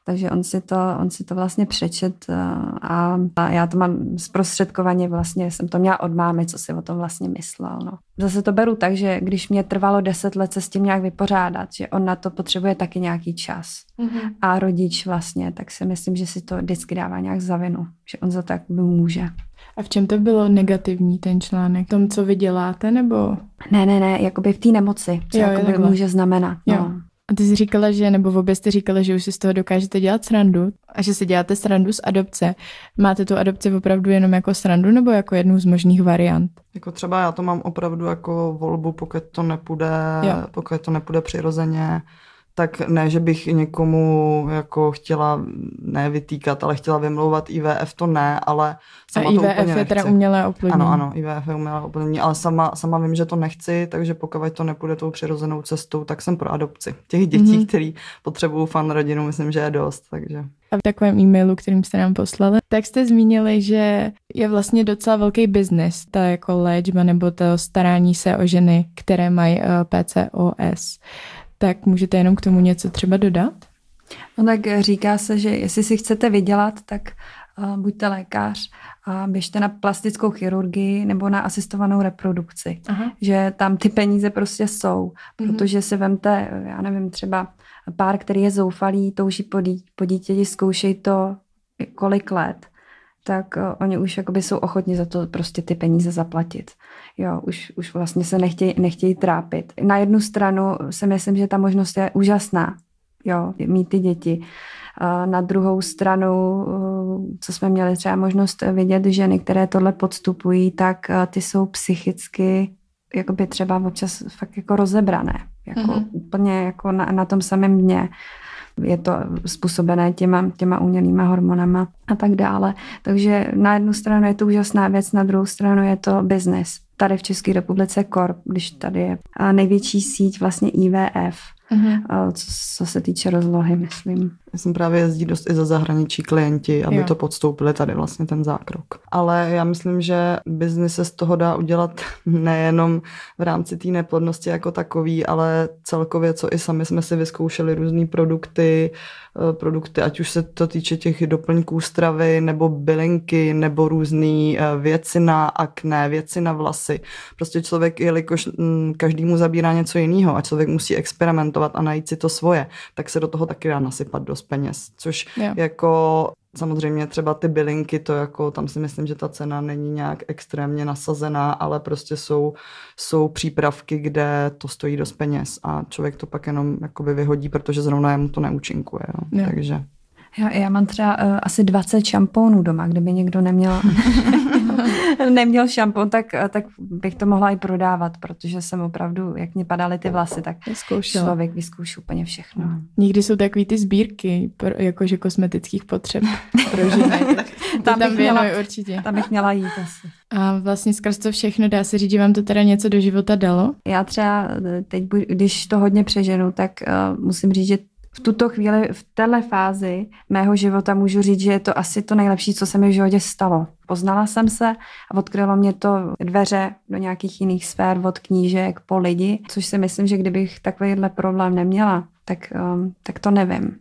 Speaker 3: Takže on si to, on si to vlastně přečet eh, a, a já to mám zprostředkovaně vlastně, jsem to měla od mámy, co si o tom vlastně myslel. No. Zase to beru tak, že když mě trvalo deset let se s tím nějak vypořádat, že on na to potřebuje taky nějaký čas. Mm-hmm. A rodič vlastně, tak si myslím, že si to vždycky dává nějak za vinu, že on za to jakoby může.
Speaker 1: A v čem to bylo negativní, ten článek? V tom, co vy děláte, nebo?
Speaker 3: Ne, ne, ne, jakoby v té nemoci, co jo, jakoby může znamenat. No.
Speaker 1: A ty jsi říkala, že, nebo v obě jste říkala, že už si z toho dokážete dělat srandu a že si děláte srandu z adopce. Máte tu adopci opravdu jenom jako srandu nebo jako jednu z možných variant?
Speaker 4: Jako třeba já to mám opravdu jako volbu, pokud to nepůjde, jo. pokud to nepůjde přirozeně, tak ne, že bych někomu jako chtěla ne vytýkat, ale chtěla vymlouvat IVF, to ne, ale
Speaker 1: sama A IVF to úplně je nechci. teda umělé oplodnění.
Speaker 4: Ano, ano, IVF je umělé oplodnění, ale sama, sama vím, že to nechci, takže pokud to nepůjde tou přirozenou cestou, tak jsem pro adopci. Těch dětí, mm-hmm. který potřebují fan rodinu, myslím, že je dost, takže.
Speaker 1: A v takovém e-mailu, kterým jste nám poslali, tak jste zmínili, že je vlastně docela velký biznis, ta jako léčba nebo to starání se o ženy, které mají eh, PCOS tak můžete jenom k tomu něco třeba dodat?
Speaker 3: No tak říká se, že jestli si chcete vydělat, tak uh, buďte lékař a běžte na plastickou chirurgii nebo na asistovanou reprodukci. Aha. Že tam ty peníze prostě jsou, mhm. protože si vemte, já nevím, třeba pár, který je zoufalý, touží po, dí, po dítěti, zkoušej to kolik let tak uh, oni už jakoby jsou ochotni za to prostě ty peníze zaplatit. Jo, už, už vlastně se nechtějí, nechtějí trápit. Na jednu stranu si myslím, že ta možnost je úžasná, jo, mít ty děti. Na druhou stranu, uh, co jsme měli třeba možnost vidět, ženy, které tohle podstupují, tak uh, ty jsou psychicky jakoby třeba občas fakt jako rozebrané. Jako mm-hmm. úplně jako na, na tom samém dně je to způsobené těma, těma umělýma hormonama a tak dále. Takže na jednu stranu je to úžasná věc, na druhou stranu je to business. Tady v České republice Corp, když tady je největší síť vlastně IVF, uh-huh. co, co se týče rozlohy, myslím.
Speaker 4: Jsem právě jezdí dost i za zahraničí klienti, aby jo. to podstoupili tady vlastně ten zákrok. Ale já myslím, že biznis se z toho dá udělat nejenom v rámci té neplodnosti jako takový, ale celkově, co i sami jsme si vyzkoušeli různé produkty, Eh, produkty, ať už se to týče těch doplňků stravy, nebo bylinky, nebo různé eh, věci na akné, věci na vlasy. Prostě člověk, jelikož mm, každému zabírá něco jiného a člověk musí experimentovat a najít si to svoje, tak se do toho taky dá nasypat dost peněz, což
Speaker 1: Jo.
Speaker 4: jako samozřejmě třeba ty bylinky, to jako tam si myslím, že ta cena není nějak extrémně nasazená, ale prostě jsou, jsou přípravky, kde to stojí dost peněz a člověk to pak jenom jakoby vyhodí, protože zrovna jemu to neúčinkuje. Jo.
Speaker 1: Jo.
Speaker 4: Takže
Speaker 3: Já, já mám třeba uh, asi 20 šampónů doma, kdyby někdo neměl, neměl šampon, tak, tak bych to mohla i prodávat, protože jsem opravdu, jak mě padaly ty vlasy, tak
Speaker 1: Zkoušela.
Speaker 3: člověk vyzkouší úplně všechno.
Speaker 1: Někdy jsou takový ty sbírky, pro, jakože kosmetických potřeb pro ženy.
Speaker 3: Tam
Speaker 1: tam,
Speaker 3: bych měla-
Speaker 1: určitě.
Speaker 3: Tam bych měla jít asi.
Speaker 1: A vlastně skrz to všechno dá se říct, že vám to teda něco do života dalo?
Speaker 3: Já třeba eh, teď, když to hodně přeženu, tak uh, musím říct, že v tuto chvíli, v téhle fázi mého života můžu říct, že je to asi to nejlepší, co se mi v životě stalo. Poznala jsem se a odkrylo mě to dveře do nějakých jiných sfér, od knížek po lidi, což si myslím, že kdybych takovýhle problém neměla, tak, um, tak to nevím.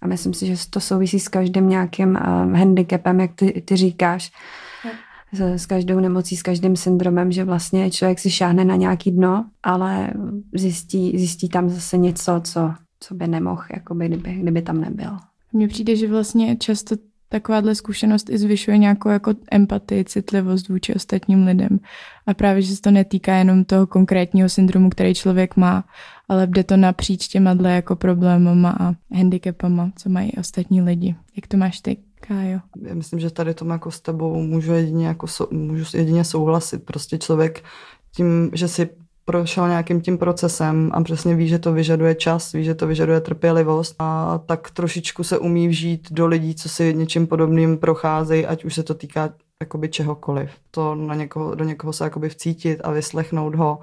Speaker 3: A myslím si, že to souvisí s každým nějakým um, handicapem, jak ty, ty říkáš, s, s každou nemocí, s každým syndromem, že vlastně člověk si šáhne na nějaký dno, ale zjistí, zjistí tam zase něco, co, co by nemohl, jakoby, kdyby, kdyby tam nebyl.
Speaker 1: Mně přijde, že vlastně často takováhle zkušenost i zvyšuje nějakou jako empatii, citlivost vůči ostatním lidem. A právě, že se to netýká jenom toho konkrétního syndromu, který člověk má, ale jde to napříč těma dle jako problémama a handicapama, co mají ostatní lidi. Jak to máš ty, Kájo?
Speaker 4: já myslím, že tady tomu jako s tebou můžu jedině, jako sou, můžu jedině souhlasit. Prostě člověk tím, že si prošel nějakým tím procesem a přesně ví, že to vyžaduje čas, ví, že to vyžaduje trpělivost a tak trošičku se umí vžít do lidí, co si něčím podobným procházejí, ať už se to týká jakoby čehokoliv. To na někoho, do někoho se jakoby vcítit a vyslechnout ho,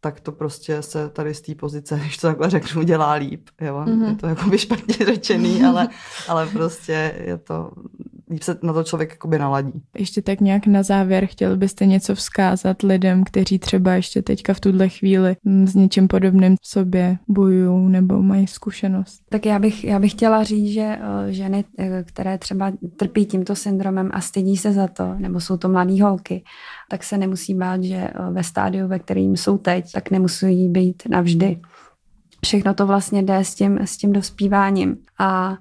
Speaker 4: tak to prostě se tady z té pozice, když to takhle řeknu, dělá líp. Jo?
Speaker 1: Mhm.
Speaker 4: Mm-hmm. Je to jakoby špatně řečený, ale, ale prostě je to, líp se na to člověk jakoby naladí.
Speaker 1: Ještě tak nějak na závěr, chtěl byste něco vzkázat lidem, kteří třeba ještě teďka v tuhle chvíli mm, s něčím podobným v sobě bojují nebo mají zkušenost?
Speaker 3: Tak já bych, já bych chtěla říct, že eh, ženy, eh, které třeba trpí tímto syndromem a stydí se za to, nebo jsou to mladé holky, tak se nemusí bát, že eh, ve stádiu, ve kterým jsou teď, tak nemusí být navždy. Všechno to vlastně jde s tím, s tím dospíváním. A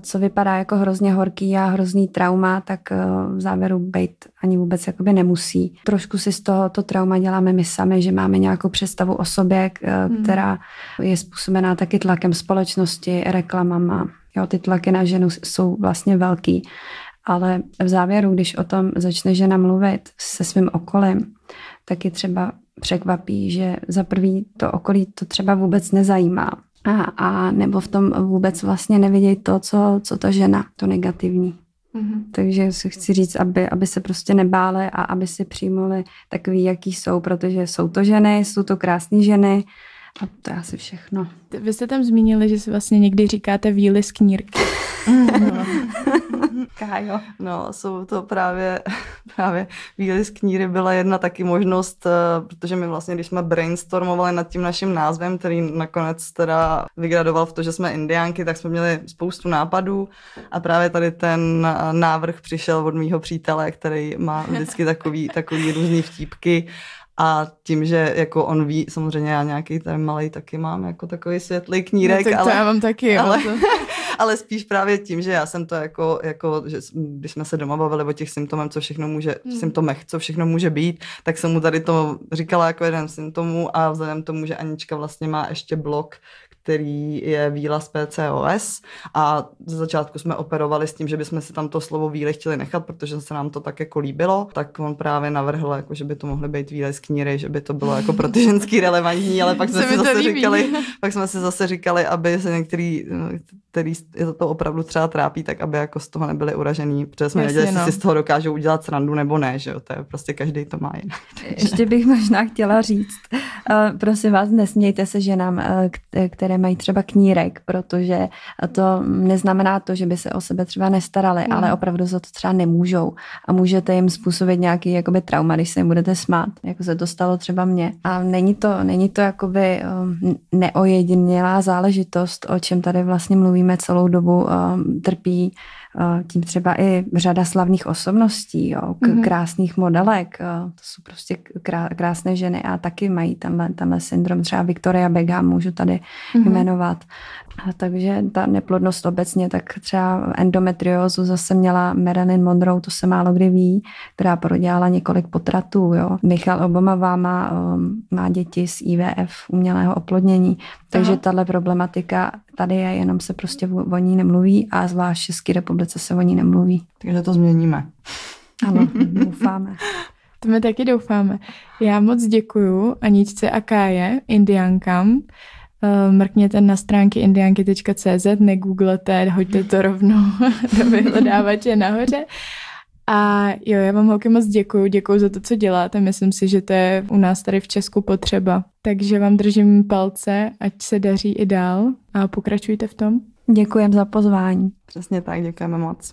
Speaker 3: co vypadá jako hrozně horký a hrozný trauma, tak eh, v závěru být ani vůbec jakoby nemusí. Trošku si z toho to trauma děláme my sami, že máme nějakou představu o sobě, eh,
Speaker 1: Hmm.
Speaker 3: která je způsobená taky tlakem společnosti, reklamama. Jo, ty tlaky na ženu jsou vlastně velký. Ale v závěru, když o tom začne žena mluvit se svým okolím, tak je třeba překvapí, že za prvý to okolí to třeba vůbec nezajímá. A, a nebo v tom vůbec vlastně nevidějí to, co, co ta žena, to negativní. Takže si chci říct, aby, aby se prostě nebáli a aby si přijmuli takový, jaký jsou, protože jsou to ženy, jsou to krásné ženy a to je asi všechno.
Speaker 1: Vy jste tam zmínili, že si vlastně někdy říkáte víly z knírky.
Speaker 3: Kájo.
Speaker 4: No, jsou to právě, právě výly z kníry byla jedna taky možnost, eh, protože my vlastně, když jsme brainstormovali nad tím naším názvem, který nakonec teda vygradoval v to, že jsme indiánky, tak jsme měli spoustu nápadů a právě tady ten eh, návrh přišel od mýho přítele, který má vždycky takový, takový různý vtípky a tím, že jako on ví, samozřejmě já nějaký ten malý taky mám jako takový světlý knírek,
Speaker 1: no, tak to
Speaker 4: ale
Speaker 1: já mám taky,
Speaker 4: ale-.
Speaker 1: To...
Speaker 4: ale spíš právě tím, že já jsem to jako, jako že když jsme se doma bavili o těch symptomech, co všechno může,
Speaker 1: Hmm.
Speaker 4: symptomech, co všechno může být, tak jsem mu tady to říkala jako jeden symptomů a vzhledem k tomu, že Anička vlastně má ještě blok, který je výlaz PCOS a ze začátku jsme operovali s tím, že bychom si tam to slovo víly chtěli nechat, protože se nám to tak jako líbilo, tak on právě navrhl, jako, že by to mohly být víly z kníry, že by to bylo jako pro ty ženský relevantní, ale pak jsme
Speaker 1: Se
Speaker 4: si zase
Speaker 1: líbí.
Speaker 4: říkali, pak jsme si zase říkali, aby se některý, eh, který je to opravdu třeba trápí, tak aby jako z toho nebyli uražený, protože jsme
Speaker 1: Jasně,
Speaker 4: věděli, jestli
Speaker 1: no.
Speaker 4: si z toho dokážou udělat srandu nebo ne, že jo, to je prostě každý to má jinak.
Speaker 3: Ještě bych možná chtěla říct, uh, prosím vás, nesmějte se ženám, uh, k- které mají třeba knírek, protože to neznamená to, že by se o sebe třeba nestarali,
Speaker 1: Mhm.
Speaker 3: ale opravdu za to třeba nemůžou a můžete jim způsobit nějaký jakoby trauma, když se jim budete smát, jako se to stalo třeba mně. A není to, není to jakoby um, neojedinělá záležitost, o čem tady vlastně mluvíme celou dobu, um, trpí tím třeba i řada slavných osobností, jo, k-
Speaker 1: Mhm.
Speaker 3: krásných modelek, uh, to jsou prostě krá, krásné ženy a taky mají tenhle, tenhle syndrom, třeba Victoria Beckham můžu tady
Speaker 1: Mhm.
Speaker 3: jmenovat. A takže ta neplodnost obecně, tak třeba endometriózu zase měla Marilyn Monroe, to se málo kdy ví, která prodělala několik potratů. Jo. Michal Obama má, um, má děti z IVF, umělého oplodnění, takže tahle problematika tady je, jenom se prostě o ní nemluví a zvlášť v České republice se o ní nemluví.
Speaker 4: Takže to změníme.
Speaker 3: Ano, doufáme.
Speaker 1: To my taky doufáme. Já moc děkuju Aničce a Káje, indiankám. Eh, mrkněte na stránky indianky.cz, negooglete, hoďte to rovnou do vyhledávače nahoře. A jo, já vám holky moc děkuju, děkuju za to, co děláte. Myslím si, že to je u nás tady v Česku potřeba. Takže vám držím palce, ať se daří i dál a pokračujte v tom.
Speaker 3: Děkujem za pozvání.
Speaker 4: Přesně tak, děkujeme moc.